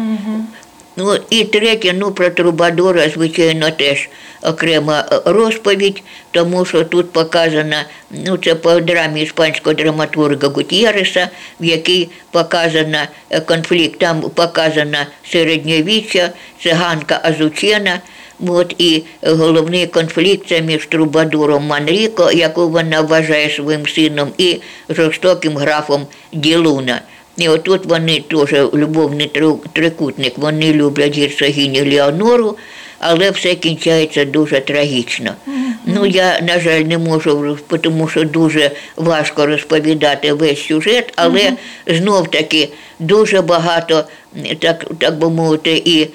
Ну і третє, ну про Трубадора, звичайно, теж окрема е, розповідь, тому що тут показана, ну це по драмі іспанського драматурга Гутєреса, в якій показана е, конфлікт, там показана середньовіччя, циганка Азучена. От і головний конфлікт це між Трубадуром Манріко, яку вона вважає своїм сином, і жорстоким графом Ділуна. І отут вони теж любовний трикутник, вони люблять герцогиню Леонору, але все кінчається дуже трагічно. Ну, я, на жаль, не можу, тому що дуже важко розповідати весь сюжет, але знов таки дуже багато, так, так би мовити, і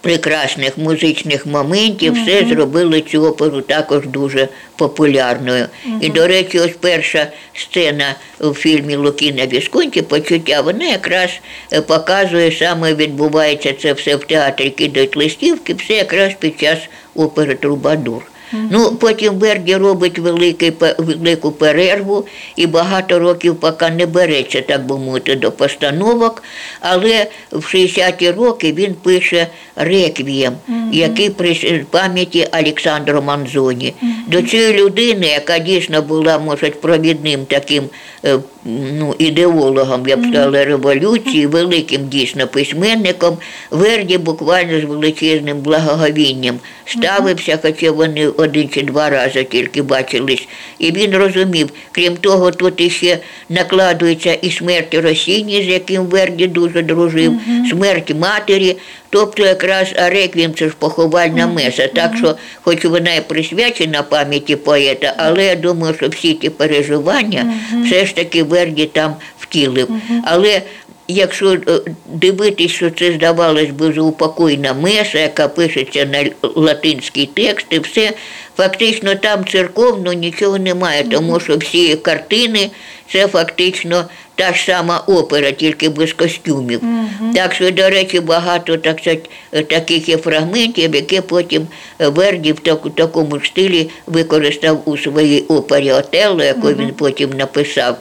прекрасних музичних моментів, все зробило цю оперу також дуже популярною. І, до речі, ось перша сцена у фільмі Лукіна Вісконті почуття, вона якраз е, показує, саме відбувається це все в театрі кидають листівки, все якраз під час опери Трубадур. Ну, потім Верді робить великий, велику перерву і багато років поки не береться, так би мовити, до постановок. Але в 60-ті роки він пише реквієм, який при пам'яті Олександру Манзоні. До цієї людини, яка дійсно була, може, провідним таким е, ну, ідеологом, я б сказала, революції, великим дійсно письменником, Верді буквально з величезним благоговінням ставився, хоча вони один чи два рази тільки бачились. І він розумів, крім того, тут іще накладується і смерть Росіні, з яким Верді дуже дружив, смерть матері. Тобто якраз реквієм це ж поховальна меса. Так що, хоч вона і присвячена пам'яті поета, але я думаю, що всі ті переживання все ж таки Верді там втілив. Але Якщо е, дивитись, що це здавалось би заупокойна меса, яка пишеться на латинський текст, і все фактично там церковно нічого немає, тому що всі картини це фактично та ж сама опера, тільки без костюмів. Так що, до речі, багато так сказать, е, таких є фрагментів, які потім е, Верді в таку- такому стилі використав у своїй опері Отелло, яку він потім написав.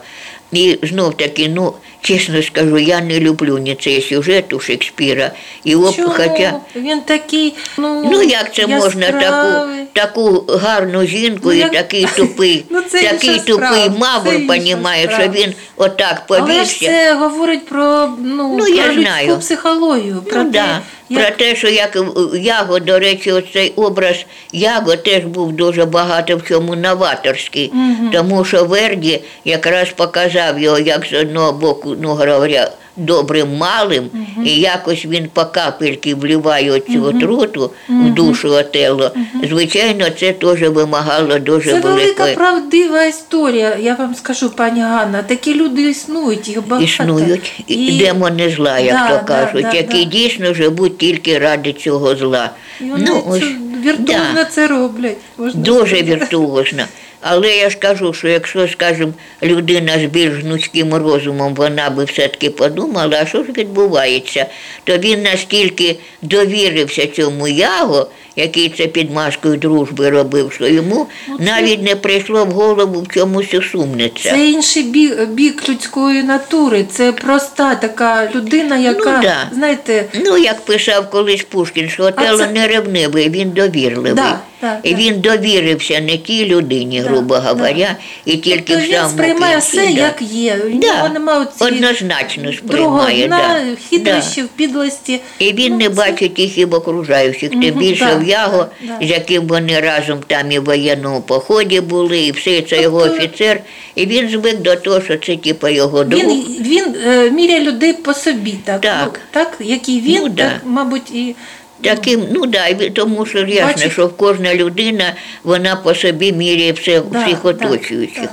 І знов таки, ну, чесно скажу, я не люблю ні цей сюжет у Шекспіра. І оп, Чому? хоча, Він такий, ну, ну як це можна таку, таку гарну жінку Ну, і як- такий тупий, Ну, це такий тупий мавр, понімає, що він отак Але ж це говорить про, ну, Ну, про я людську знаю. психологію. Про Ну, те, да. Про те, що як Яго, до речі, оцей образ Яго теж був дуже багато в чому новаторський, тому що Верді якраз показав його як з одного боку, ну говоря, добрим малим, і якось він по капельки вливає цю отруту в душу Отелло. Звичайно, це теж вимагало дуже Це велика великої. правдива історія, я вам скажу, пані Ганна. Такі люди існують, їх багато. Існують і демони зла, як Да, то кажуть, да, які да. дійсно живуть тільки ради цього зла. І вони Ну, ось, віртуозно да. це роблять. можна Дуже віртуозно. Але я ж кажу, що якщо, скажімо, людина з більш гнучким розумом, вона би все-таки подумала, а що ж відбувається, то він настільки довірився цьому яго, який це під маскою дружби робив, що йому Ну, це- навіть не прийшло в голову в чомусь усумнитися. Це інший бік, бік людської натури. Це проста така людина, яка, да. знаєте, Ну, як писав колись Пушкін, що Отелло це- не ревнивий, він довірливий. Да, да, і він довірився не тій людині, грубо да. говоря, і тільки тобто в він сприймає кінці, все, да. як є. Да, немає однозначно другого сприймає. дна, Да. хитрощів, підлості. І він Ну, не це- бачить їх і в окружаючих, тим більше в Яго, да, да. з яким вони разом там і в воєнному поході були, і все це його Тобто- офіцер. І він звик до того, що це типу його друг. Він, він е, міряє людей по собі, так, Так. Ну, так який він, Ну, да. так, мабуть, і Таким, ну да, тому що ясно, що кожна людина вона по собі міряє все, Да, всіх да, оточуючих. да.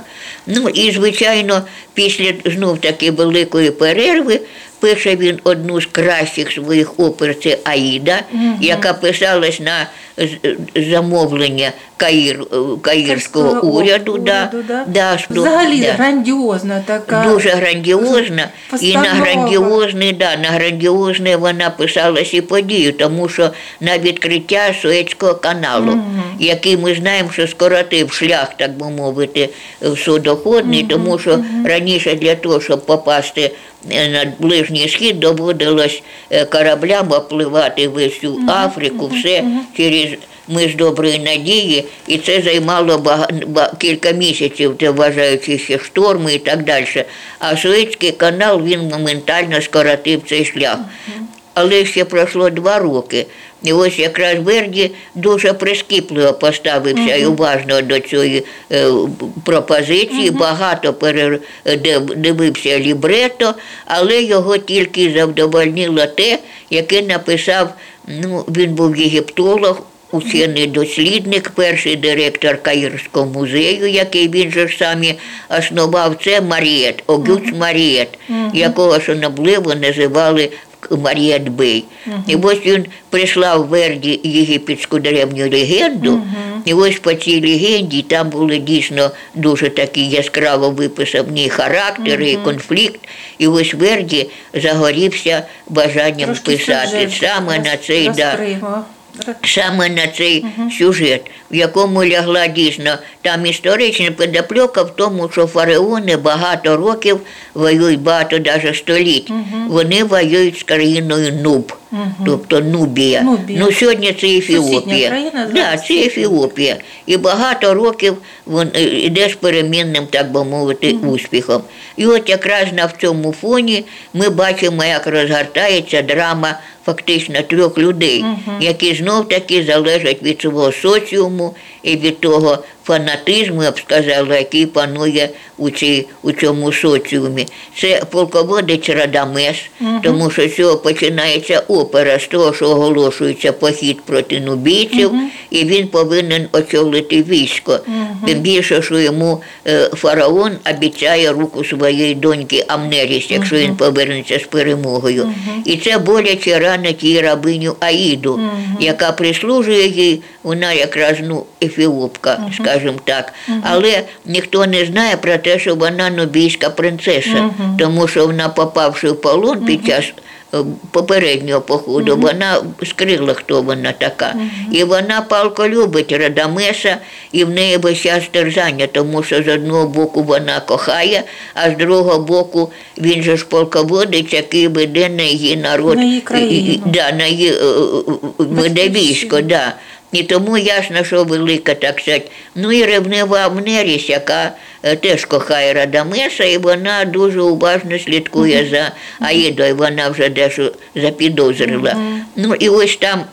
Ну і звичайно, після знов таки великої перерви пише він одну з кращих своїх опер, це Аїда, яка писалась на замовлення Каїр, е, каїрського Каїрського уряду. Уряду, да. да, що- взагалі да. грандіозна така. Дуже грандіозна, і на Постанова. грандіозний, да, на грандіозне вона писалась і подію, тому що на відкриття Суецького каналу, який ми знаємо, що скоротив шлях, так би мовити, в судоходний, тому що раніше для того, щоб попасти на Ближній Схід, доводилось е, кораблям опливати всю Африку, все через ми з доброї надії, і це займало бага, кілька місяців, це вважаючи ще шторми і так далі. А Суецький канал він моментально скоротив цей шлях. Але ще пройшло два роки. І ось якраз Верді дуже прискіпливо поставився і уважно до цієї е, пропозиції, багато передивився лібрето, але його тільки завдовольнило те, яке написав, ну, він був єгиптолог, учений дослідник, перший директор Каїрського музею, який він же ж самі основав, це Марієт, Огюц Марієт, якого шанобливо називали Марієт Бей. І ось він прислав Верді єгипетську древню легенду, і ось по цій легенді там були дійсно дуже такі яскраво виписані характери і конфлікт. І ось Верді загорівся бажанням Трошки писати. сюжет саме на цей да, саме на цей сюжет, в якому лягла дійсно там історична підопльока в тому, що фараони багато років воюють, багато навіть століть. Вони воюють з країною Нуб, тобто Нубія. Нубія. Ну сьогодні це Ефіопія. Країна, да, це Ефіопія. І багато років вон е, іде з перемінним, так би мовити, успіхом. І от якраз на цьому фоні ми бачимо, як розгортається драма фактично трьох людей, які знов таки залежать від свого соціуму і від того фанатизму, я б сказала, який панує у, цій, у цьому соціумі. Це полководець Радамес, тому що з цього починається опера з того, що оголошується похід проти нубійців, і він повинен очолити військо. Тим більше, що йому е, фараон обіцяє руку своєї доньки Амнеріс, якщо він повернеться з перемогою. І це боляче ранить її рабиню Аїду, яка прислужує їй, вона якраз ну, ефіопка, скажімо так. Але ніхто не знає про те, що вона нубійська принцеса, тому що вона, попавши в полон під час е, попереднього походу, вона скрила, хто вона така. І вона палко любить Радамеса, і в неї весь час терзання, тому що з одного боку вона кохає, а з другого боку він же ж полководець, який веде на її народ. На її країну. і- да, на її е, е, веде військо. Да. І тому ясно, що велика, так сказати, ну і ревнива Амнеріс, яка е, теж кохає Радамеса, і вона дуже уважно слідкує за Аїдою, вона вже дещо запідозрила. Ну і ось там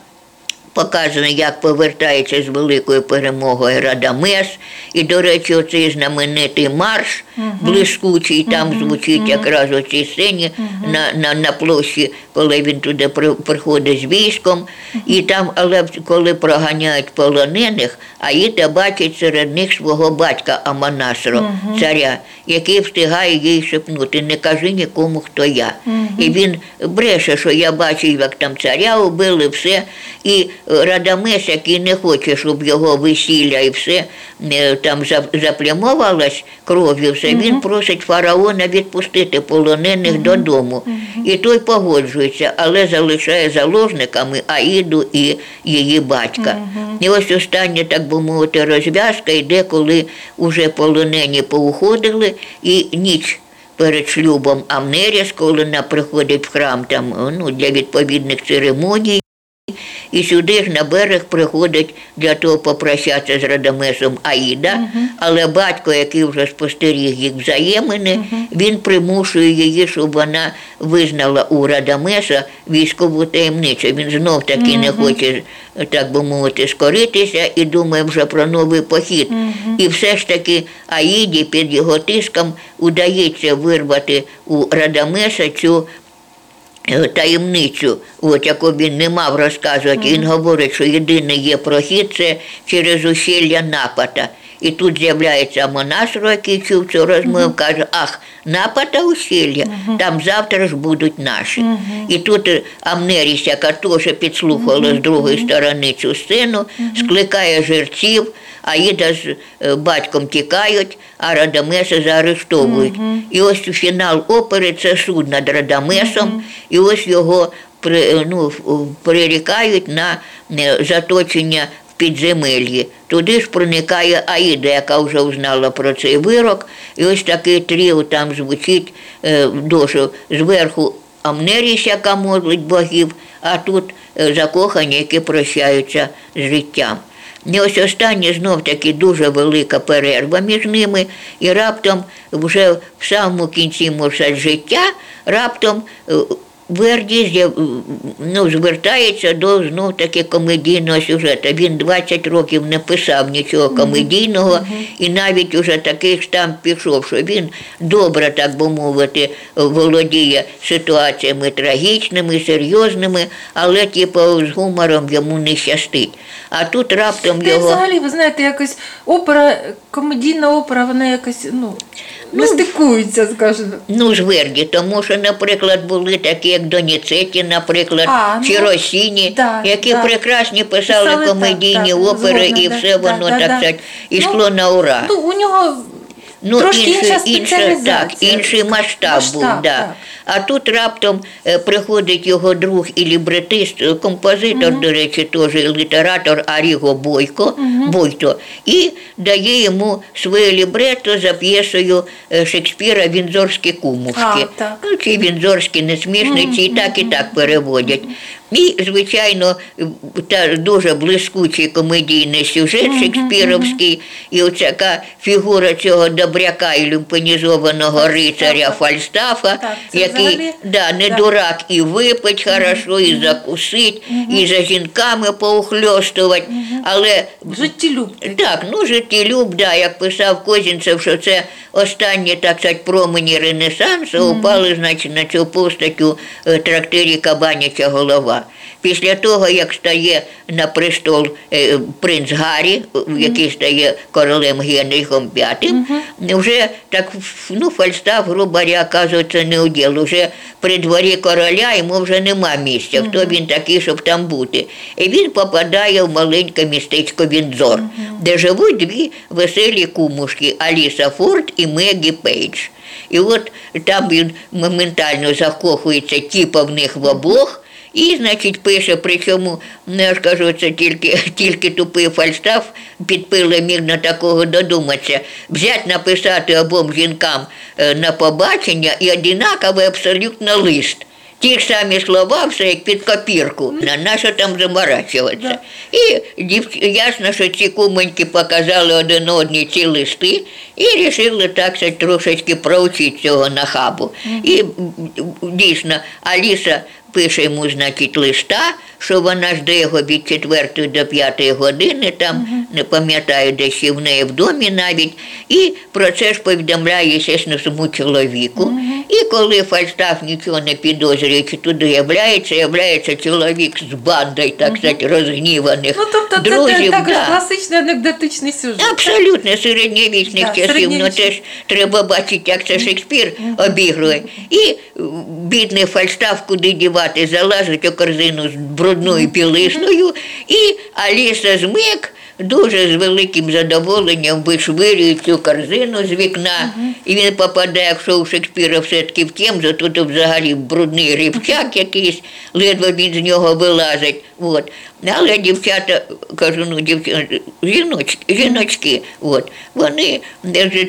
показано, як повертається з великою перемогою Радамес. І, до речі, оцей знаменитий марш блискучий, там звучить якраз у цій сцені на, на, на площі, коли він туди при- приходить з військом. І там, але коли проганяють полонених, Аїда бачить серед них свого батька Аманасро, царя, який встигає їй шепнути, не кажи нікому, хто я. І він бреше, що я бачив, як там царя убили, все. І Радамес, який не хоче, щоб його весілля і все е, там за- заплямовалось кров'ю, все, він просить фараона відпустити полонених додому. І той погоджується, але залишає заложниками Аїду і її батька. І ось остання, так би мовити, розв'язка йде, коли уже полонені поуходили, і ніч перед шлюбом Амнеріс, коли вона приходить в храм там, ну, для відповідних церемоній. І сюди ж на берег приходить для того попрощатися з Радамесом Аїда, але батько, який вже спостеріг їх взаємини, він примушує її, щоб вона визнала у Радамеса військову таємницю. Він знов таки не хоче, так би мовити, скоритися і думає вже про новий похід. І все ж таки Аїді під його тиском удається вирвати у Радамеса цю таємницю, от, яку він не мав розказувати. Він говорить, що єдиний є прохід це через ущілля напата. І тут з'являється Монашро, який чув цю розмову, каже, ах, напата ущілля, там завтра ж будуть наші. І тут е, Амнеріс, яка теж підслухала з другої сторони цю сцену, скликає жерців, Аїда з е, батьком тікають, а Радамеса заарештовують. І ось фінал опери це суд над Радамесом, і ось його при, ну, прирікають на е, заточення в підземеллі. Туди ж проникає Аїда, яка вже узнала про цей вирок. І ось такий тріо там звучить е, дуже зверху Амнеріс, яка молить богів, а тут е, закохані, які прощаються з життям. І ось останні знов таки дуже велика перерва між ними, і раптом вже в самому кінці може життя, раптом е, Верді ну, звертається до знов таки комедійного сюжету. Він 20 років не писав нічого комедійного, і навіть уже такий штамп пішов, що він добре, так би мовити, володіє ситуаціями трагічними, серйозними, але типу з гумором йому не щастить. А тут раптом Та його. взагалі, ви знаєте, якось опера, комедійна опера, вона якось ну, не стикуються, скажімо. Ну, жверді, тому що, наприклад, були такі, як Доніцеті, наприклад, А, ну, чи Росіні, да, які да. прекрасні писали, Писали, так, комедійні так, опери, згодна, і да, все да, воно, да, так да. сказати, Ну, йшло на ура. Ну, у нього Ну, Трошки інша так, інший масштаб, Масштаб, був. Да. А тут раптом е, приходить його друг і лібретист, е, композитор, до речі, теж літератор Аріго Бойко, Бойто, і дає йому своє лібрето за п'єсою е, Шекспіра Вінзорські кумушки. А, так. Ну, чи Вінзорські насмішниці, і так і так переводять. І, звичайно, та дуже блискучий комедійний сюжет шекспіровський, і оцяка фігура цього добряка і люмпенізованого рицаря Фальстафа, який да, не дурак і випить хорошо, і закусить, і за жінками поухльостувати, але Життєлюб. так, ну життєлюб, да, як писав Козінцев, що це останні, так сказати, промені Ренесансу упали, значить, на цю постать у е, трактирі Кабаняча голова. Після того, як стає на престол е, принц Гаррі, який стає королем Генріхом V, вже так ну, Фальстаф, грубо говоря, оказується не у дел. Уже при дворі короля йому вже нема місця. Хто він такий, щоб там бути? І він попадає в маленьке містечко Віндзор, де живуть дві веселі кумушки Аліса Форд і Мегі Пейдж. І от там він моментально закохується типа в них в обох. І, значить, пише, причому, ну, я ж кажу, це тільки, тільки тупий фальстаф підпилий міг на такого додуматися. Взять написати обом жінкам е, на побачення і одинаковий абсолютно лист. Ті ж самі слова, все як під копірку. На нащо там заморачуватися? І ясно, що ці кумоньки показали один одній ці листи і рішили так трошечки проучити цього нахабу. І дійсно Аліса пише йому, значить, листа, що вона жде його від 4 до 5 години, там не пам'ятаю, де ще в неї в домі навіть. І про це ж повідомляє, звісно, своєму чоловіку. І коли Фальстаф нічого не підозрює, чи туди являється, являється чоловік з бандою, так сказати, розгніваних Ну, тобто, це друзів. також да. класичний анекдотичний сюжет. Абсолютно середньовічних Так, часів. Ну середньовічних. теж треба бачити, як це Шекспір обігрує. І бідний Фальстаф, куди дівати, залазить у корзину з брудною білизною, і Аліса Змик дуже з великим задоволенням вишвирює цю корзину з вікна. І він попадає, якщо у Шекспіра все-таки в Темзу, то тут взагалі брудний рівчак якийсь, ледве він з нього вилазить. От. Але дівчата, кажу, ну дівчата, жіночки, жіночки, от, вони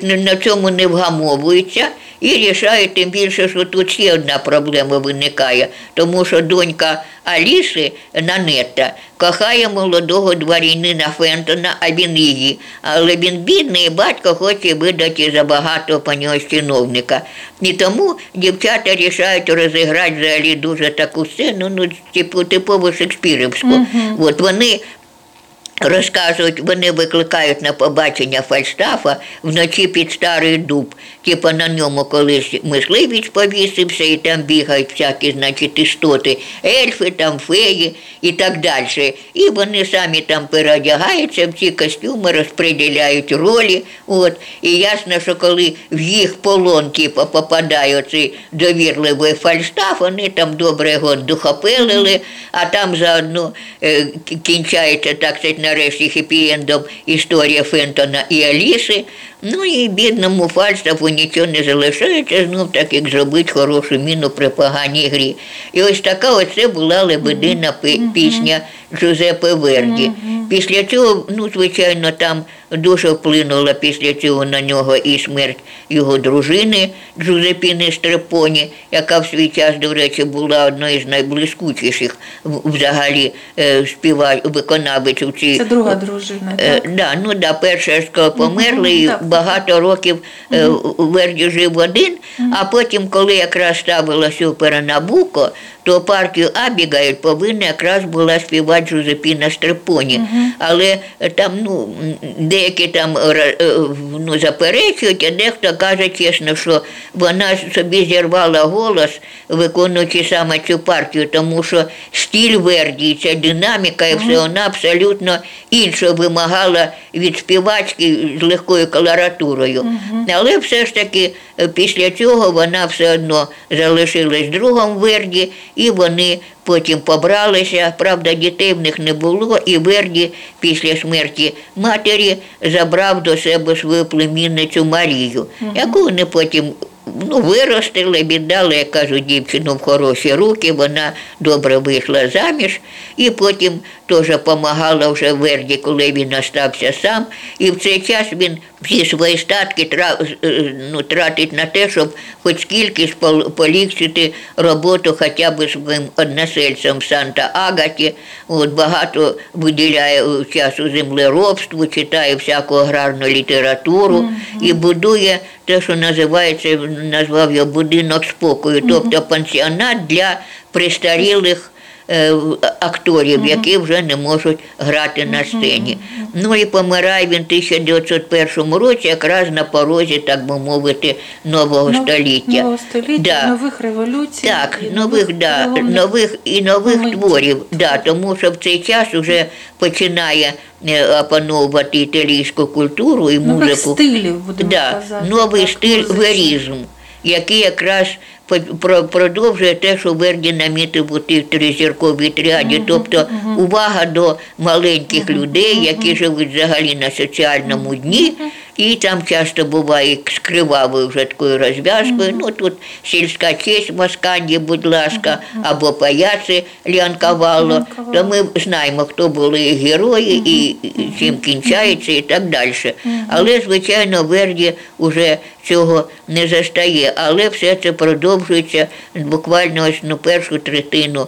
на цьому не вгамовуються і рішають тим більше, що тут ще одна проблема виникає, тому що донька Аліси Нанетта кохає молодого дворянина Фентона, а він її. Але він бідний, і батько хоче видати за багатого по нього чиновника. І тому дівчата рішають розіграти взагалі дуже таку сцену, ну, типу, типово шекспірівську. От вони Розказують, вони викликають на побачення Фальстафа вночі під старий дуб. Типа на ньому колись мисливець повісився, і там бігають всякі, значить, істоти, ельфи, там феї і так далі. І вони самі там переодягаються в ці костюми, розподіляють ролі. От. І ясно, що коли в їх полон типу, попадає цей довірливий Фальстаф, вони там добре його духопелили, а там заодно е, кінчається, так сказати, нарешті хеппі-ендом історія Фентона і Аліси. Ну і бідному Фальстафу нічого не залишається, знов так як зробити хорошу міну при поганій грі. І ось така оце була лебедина пісня Джузеппе Верді. Після цього, ну, звичайно, там дуже вплинула після цього на нього і смерть його дружини Джузепіни Стрепоні, яка в свій час, до речі, була одною з найблискучіших взагалі е, співа виконавиць Це друга дружина. Е, Так? да, ну да, перша ж коли померли, і багато років е, Верді жив один, а потім, коли якраз ставилася опера Набуко, то партію Абігайль повинна якраз була співати Жозепіна Стрепоні. Але е, там ну, деякі там е, ну, заперечують, а дехто каже чесно, що вона собі зірвала голос, виконуючи саме цю партію, тому що стіль Верді, ця динаміка, і все вона абсолютно інше вимагала від співачки з легкою колоратурою. Але все ж таки е, після цього вона все одно залишилась другом Верді і вони потім побралися. Правда, дітей в них не було, і Верді після смерті матері забрав до себе свою племінницю Марію, яку вони потім ну, виростили, віддали, як кажуть, дівчину в хороші руки, вона добре вийшла заміж, і потім теж допомагала вже Верді, коли він остався сам. І в цей час він всі свої статки е, ну, тратить на те, щоб хоч скільки ж пол- полегшити роботу хоча б своїм односельцям в Санта-Агаті. От багато виділяє часу землеробству, читає всяку аграрну літературу і будує те, що називається, назвав його будинок спокою, тобто пансіонат для престарілих е, акторів, які вже не можуть грати на сцені. Ну і помирає він в 1901 році, якраз на порозі, так би мовити, нового Нов- століття. Нового століття, Да. нових революцій. Так, і нових, да, нових і нових моментів. творів, да, тому що в цей час вже починає е, опановувати італійську культуру і Нових музику. стилів, будемо Да, казати. новий так, стиль верізм, який якраз продовжує те, що Верді намітив у тих тризірковій тріаді, тобто увага до маленьких людей, які живуть взагалі на соціальному дні. І там часто буває з кривавою вже такою розв'язкою. Ну тут сільська честь в Масканді, будь ласка, або паяци Лянкавало. Лянкавало. То ми знаємо, хто були герої і і чим кінчається і так далі. Але, звичайно, Верді вже цього не застає. Але все це продовжується буквально ось ну, першу третину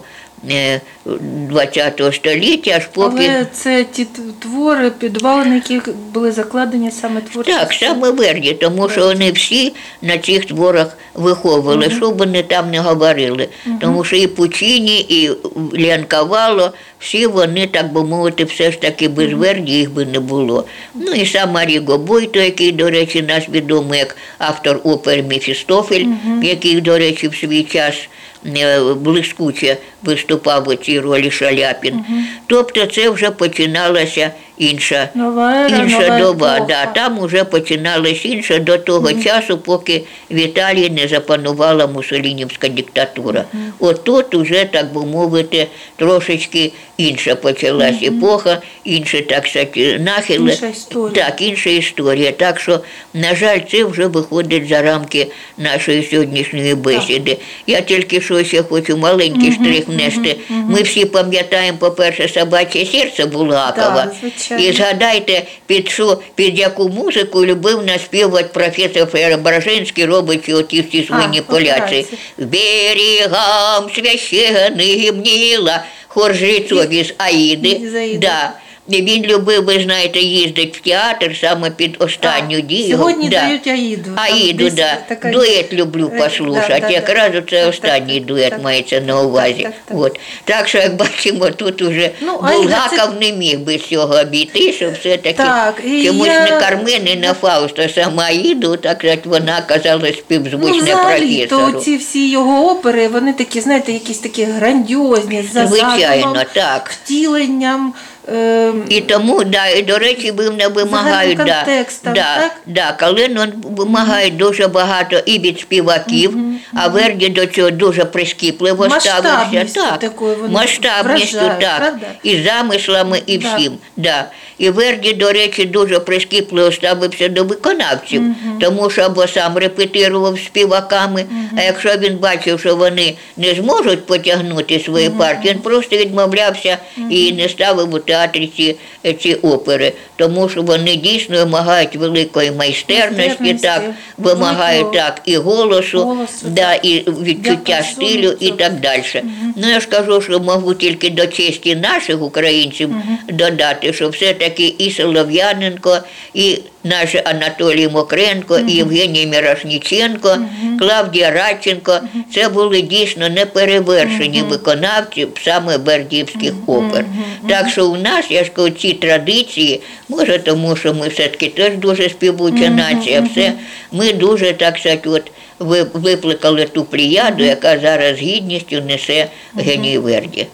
ХХ століття, аж поки. Але це ті твори, підвалини, яких були закладені саме творчі. Так, саме Верді, тому що вони всі на цих творах виховували, що б вони там не говорили. Тому що і Пучині, і Лянкавало, всі вони, так би мовити, все ж таки без Верді їх би не було. Ну і сам Маріго Бойто, який, до речі, нас відомий як автор опери Мефістофель, який, до речі, в свій час е, блискуче виступав у цій ролі Шаляпін. Тобто це вже починалася інша Нова ера, інша нова доба, да, там вже починалась інша до того часу, поки в Італії не запанувала мусолінівська диктатура. От тут уже, так би мовити, трошечки інша почалась епоха, інші, так сказати, нахили. Інша історія. Так, інша історія. Так що, на жаль, це вже виходить за рамки нашої сьогоднішньої бесіди. Я тільки що ще хочу маленький штрих внести. Ми всі пам'ятаємо, по-перше, собаче серце Булгакова. Так. І згадайте, під що, під яку музику любив наспівати професор Преображенський, робить оті всі свині поляці. Берігам священним гімніла, хор жрецові з Аїди. З Аїди. Да. І Він любив, ви знаєте, їздити в театр саме під останню дію. Сьогодні да. дають Аїду. Аїду, десь да. така- Дует люблю Е, послухати. да, да, да. Якраз оце Так, останній так, дует так. мається на увазі. Так, так, так. От. Так що, як бачимо, тут уже Ну, Аїда, Булгаков це- не міг без цього обійти, що все-таки Так, і чомусь я- не Кармен не Фауст, а сама Аїду, так сказати, вона казала Ну, співзвучне взагалі, то професору. ці всі його опери, вони такі, знаєте, якісь такі грандіозні, за Звичайно, задумом, так. втіленням. Е, І тому, да, і, до речі, ви вимагають, да, да, да, Калинон вимагають дуже багато і від співаків, а Верді до цього дуже прискіпливо ставився. Так, масштабністю, так, і замислами, і Да. всім. Да. І Верді, до речі, дуже прискіпливо ставився до виконавців, тому що або сам репетирував з співаками, а якщо він бачив, що вони не зможуть потягнути свої партії, він просто відмовлявся і не ставив у театрі ці, ці опери, тому що вони дійсно вимагають великої майстерності, так, вимагають великого так і голосу, голосу, да, і відчуття стилю і так далі. Ну я ж кажу, що можу тільки до честі наших українців додати, що все-таки і Солов'яненко, і наш Анатолій Мокренко, і Євгеній Мірошніченко, Клавдія Радченко. Це були дійсно неперевершені виконавці саме бердівських опер. Так що у нас, я ж кажу, ці традиції, може тому, що ми все-таки теж дуже співуча нація, все, ми дуже так сказати, от, ви- викликали ту плеяду, яка зараз гідністю несе геній Верді.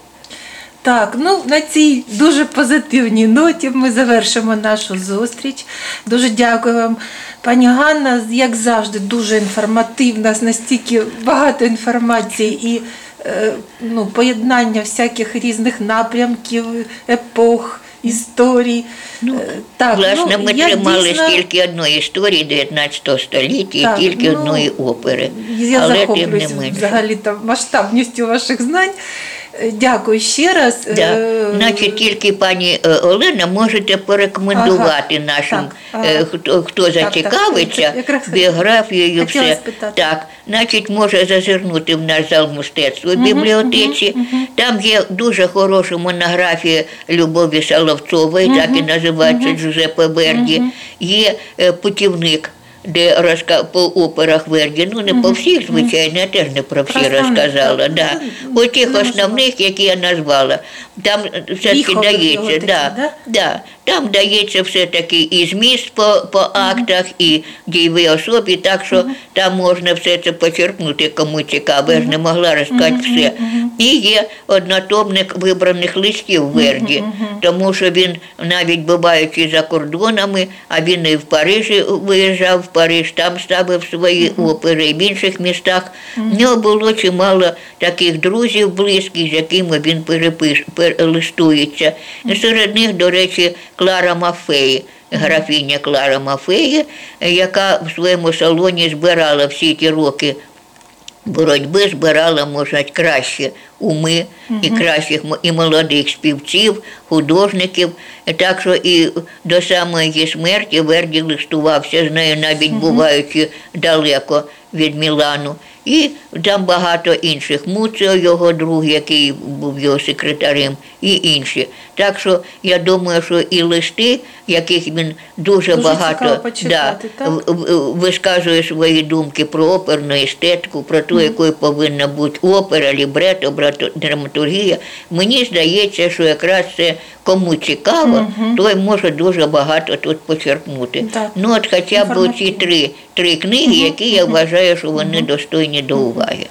Так, ну на цій дуже позитивній ноті ми завершимо нашу зустріч. Дуже дякую вам, пані Ганна. Як завжди, дуже інформативна, настільки багато інформації і е, ну, поєднання всяких різних напрямків, епох, історій. Ну, Е, так, Власне, ну, ми тримали дійсно- тільки одної історії 19 століття Так, і тільки ну, одної опери. Я захоплююсь взагалі там масштабністю ваших знань. Е, Дякую ще раз. Да. Е, Значить, тільки пані е, Олена можете порекомендувати нашим, так, хто, хто так, зацікавиться якраз біографією. Все. спитати. Так, значить, може зазирнути в наш зал мистецтва в бібліотеці. Там є дуже хороша монографія Любові Соловцової, так і називається Джузеппе Верді. Є путівник. Де розка по операх Верді, ну не по всіх, звичайно, я теж не про всі розказала. Да. Ну, У тих основних, які я назвала. Там все-таки дається, да, да? Там дається все-таки і зміст по, по актах, і дійовій особі, так що там можна все це почерпнути, кому цікаво. Я ж не могла розказати все. І є однотомник вибраних листів Верді, тому що він, навіть буваючи за кордонами, а він і в Парижі виїжджав, в Париж, там ставив свої опери, і в інших містах. В нього було чимало таких друзів близьких, з якими він перепиш, перелистується. І серед них, до речі, Клара Мафеї. Графіня Клара Мафеї, яка в своєму салоні збирала всі ті роки боротьби збирала, може, краще уми і кращих і молодих співців, художників. Так що і до самої її смерті Верді листувався з нею, навіть буваючи далеко від Мілану. І там багато інших. Муціо, його друг, який був його секретарем, і інші. Так що я думаю, що і листи, яких він дуже, Дуже багато почитати, так? в- в- висказує свої думки про оперну естетику, про те, якою повинна бути опера, лібрето, драматургія. Мені здається, що якраз це кому цікаво, той може дуже багато тут почерпнути. Так. Ну от хоча б ці три, три книги, які я вважаю, що вони достойні до уваги.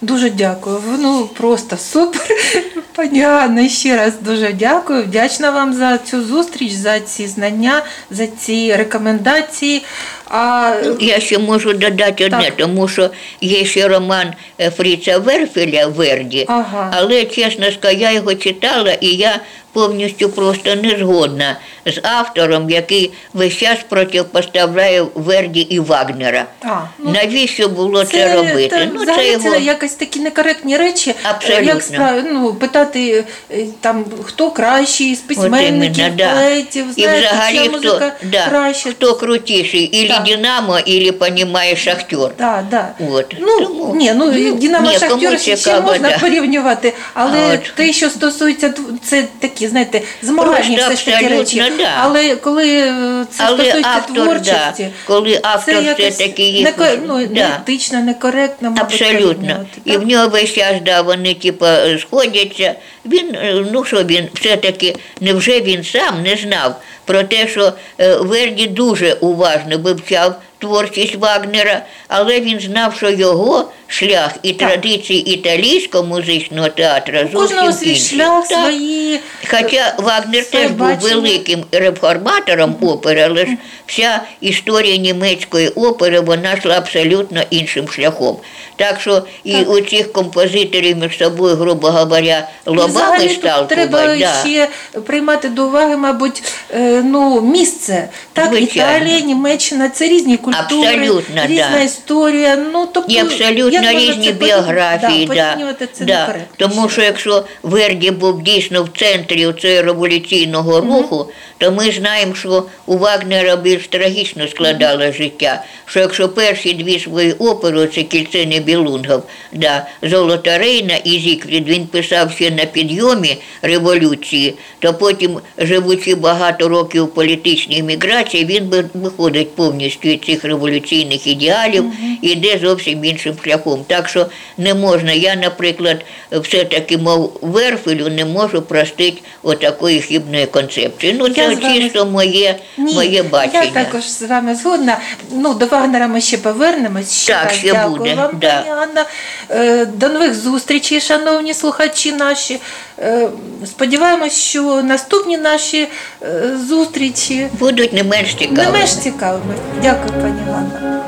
Дуже дякую. Ну просто супер. Пані Ганна, ще раз дуже дякую. Вдячна вам за цю зустріч, за ці знання, за ці рекомендації. А Я ще можу додати одне, Так. тому що є ще роман е, Фріца Верфеля Верді, Ага. але чесно скажу, я його читала і я повністю просто не згодна з автором, який весь час протипоставляє Верді і Вагнера. А, ну, Навіщо було це, робити? та ну, взагалі це його... це якось такі некоректні речі. Абсолютно. Як справ... ну, питати е, там, хто кращий з От письменників, іменно, да. поетів, І взагалі хто, музика да, краще. хто крутіший, ілі Так. Динамо, ілі, понімає, Шахтер. Да, да. От. Ну, Тому- ні, ну, ну, Динамо ні, Шахтер ще можна да. порівнювати, але А от- те, що стосується, це такі, знаєте, змагання все ж таки речі. да. Але коли е, це Але стосується автор, да, творчості, коли автор це якось все-таки їх неко... ну, да. неетично, некоректно, мабуть, Абсолютно. порівнювати, І так? в нього весь час, да, вони типа сходяться. Він, е, ну що він, все-таки, невже він сам не знав про те, що е, Верді дуже уважно вивчав творчість Вагнера, але він знав, що його шлях і традиції італійського музичного театру зовсім свій шлях, Так. свої. Хоча Вагнер своє теж був великим реформатором опери, але ж вся історія німецької опери вона йшла абсолютно іншим шляхом. Так що і у цих композиторів між собою, грубо говоря, лобами тут треба. Да. ще приймати до уваги, мабуть, е, ну, місце. Так, Звичайно. Італія, Німеччина це різні культури, Абсолютно, різна да. історія. Ну, тобто, І абсолютно можна різні це біографії. Да, Да, це да. Тому що якщо Верді був дійсно в центрі цього революційного руху, то ми знаємо, що у Вагнера більш трагічно складало життя. Що якщо перші дві свої опери, це кільце Небілунгов, да, Золота Рейна і Зікфрід, він писав ще на підйомі революції, то потім, живучи багато років у політичній еміграції, він виходить повністю від цих революційних ідеалів і йде зовсім іншим шляхом. Так що не можна. Я, наприклад, все-таки, мов Верфелю, не можу простити отакої хибної концепції. Ну, це вами- чисто моє, Ні, моє бачення. Я також з вами згодна. Ну, до Вагнера ми ще повернемось. Ще Так, ще дякую буде, вам, да. пані Анна. Е, До нових зустрічей, шановні слухачі наші. Е, Сподіваємось, що наступні наші е, зустрічі Будуть не менш цікавими. не менш цікавими. Дякую, пані Ганна.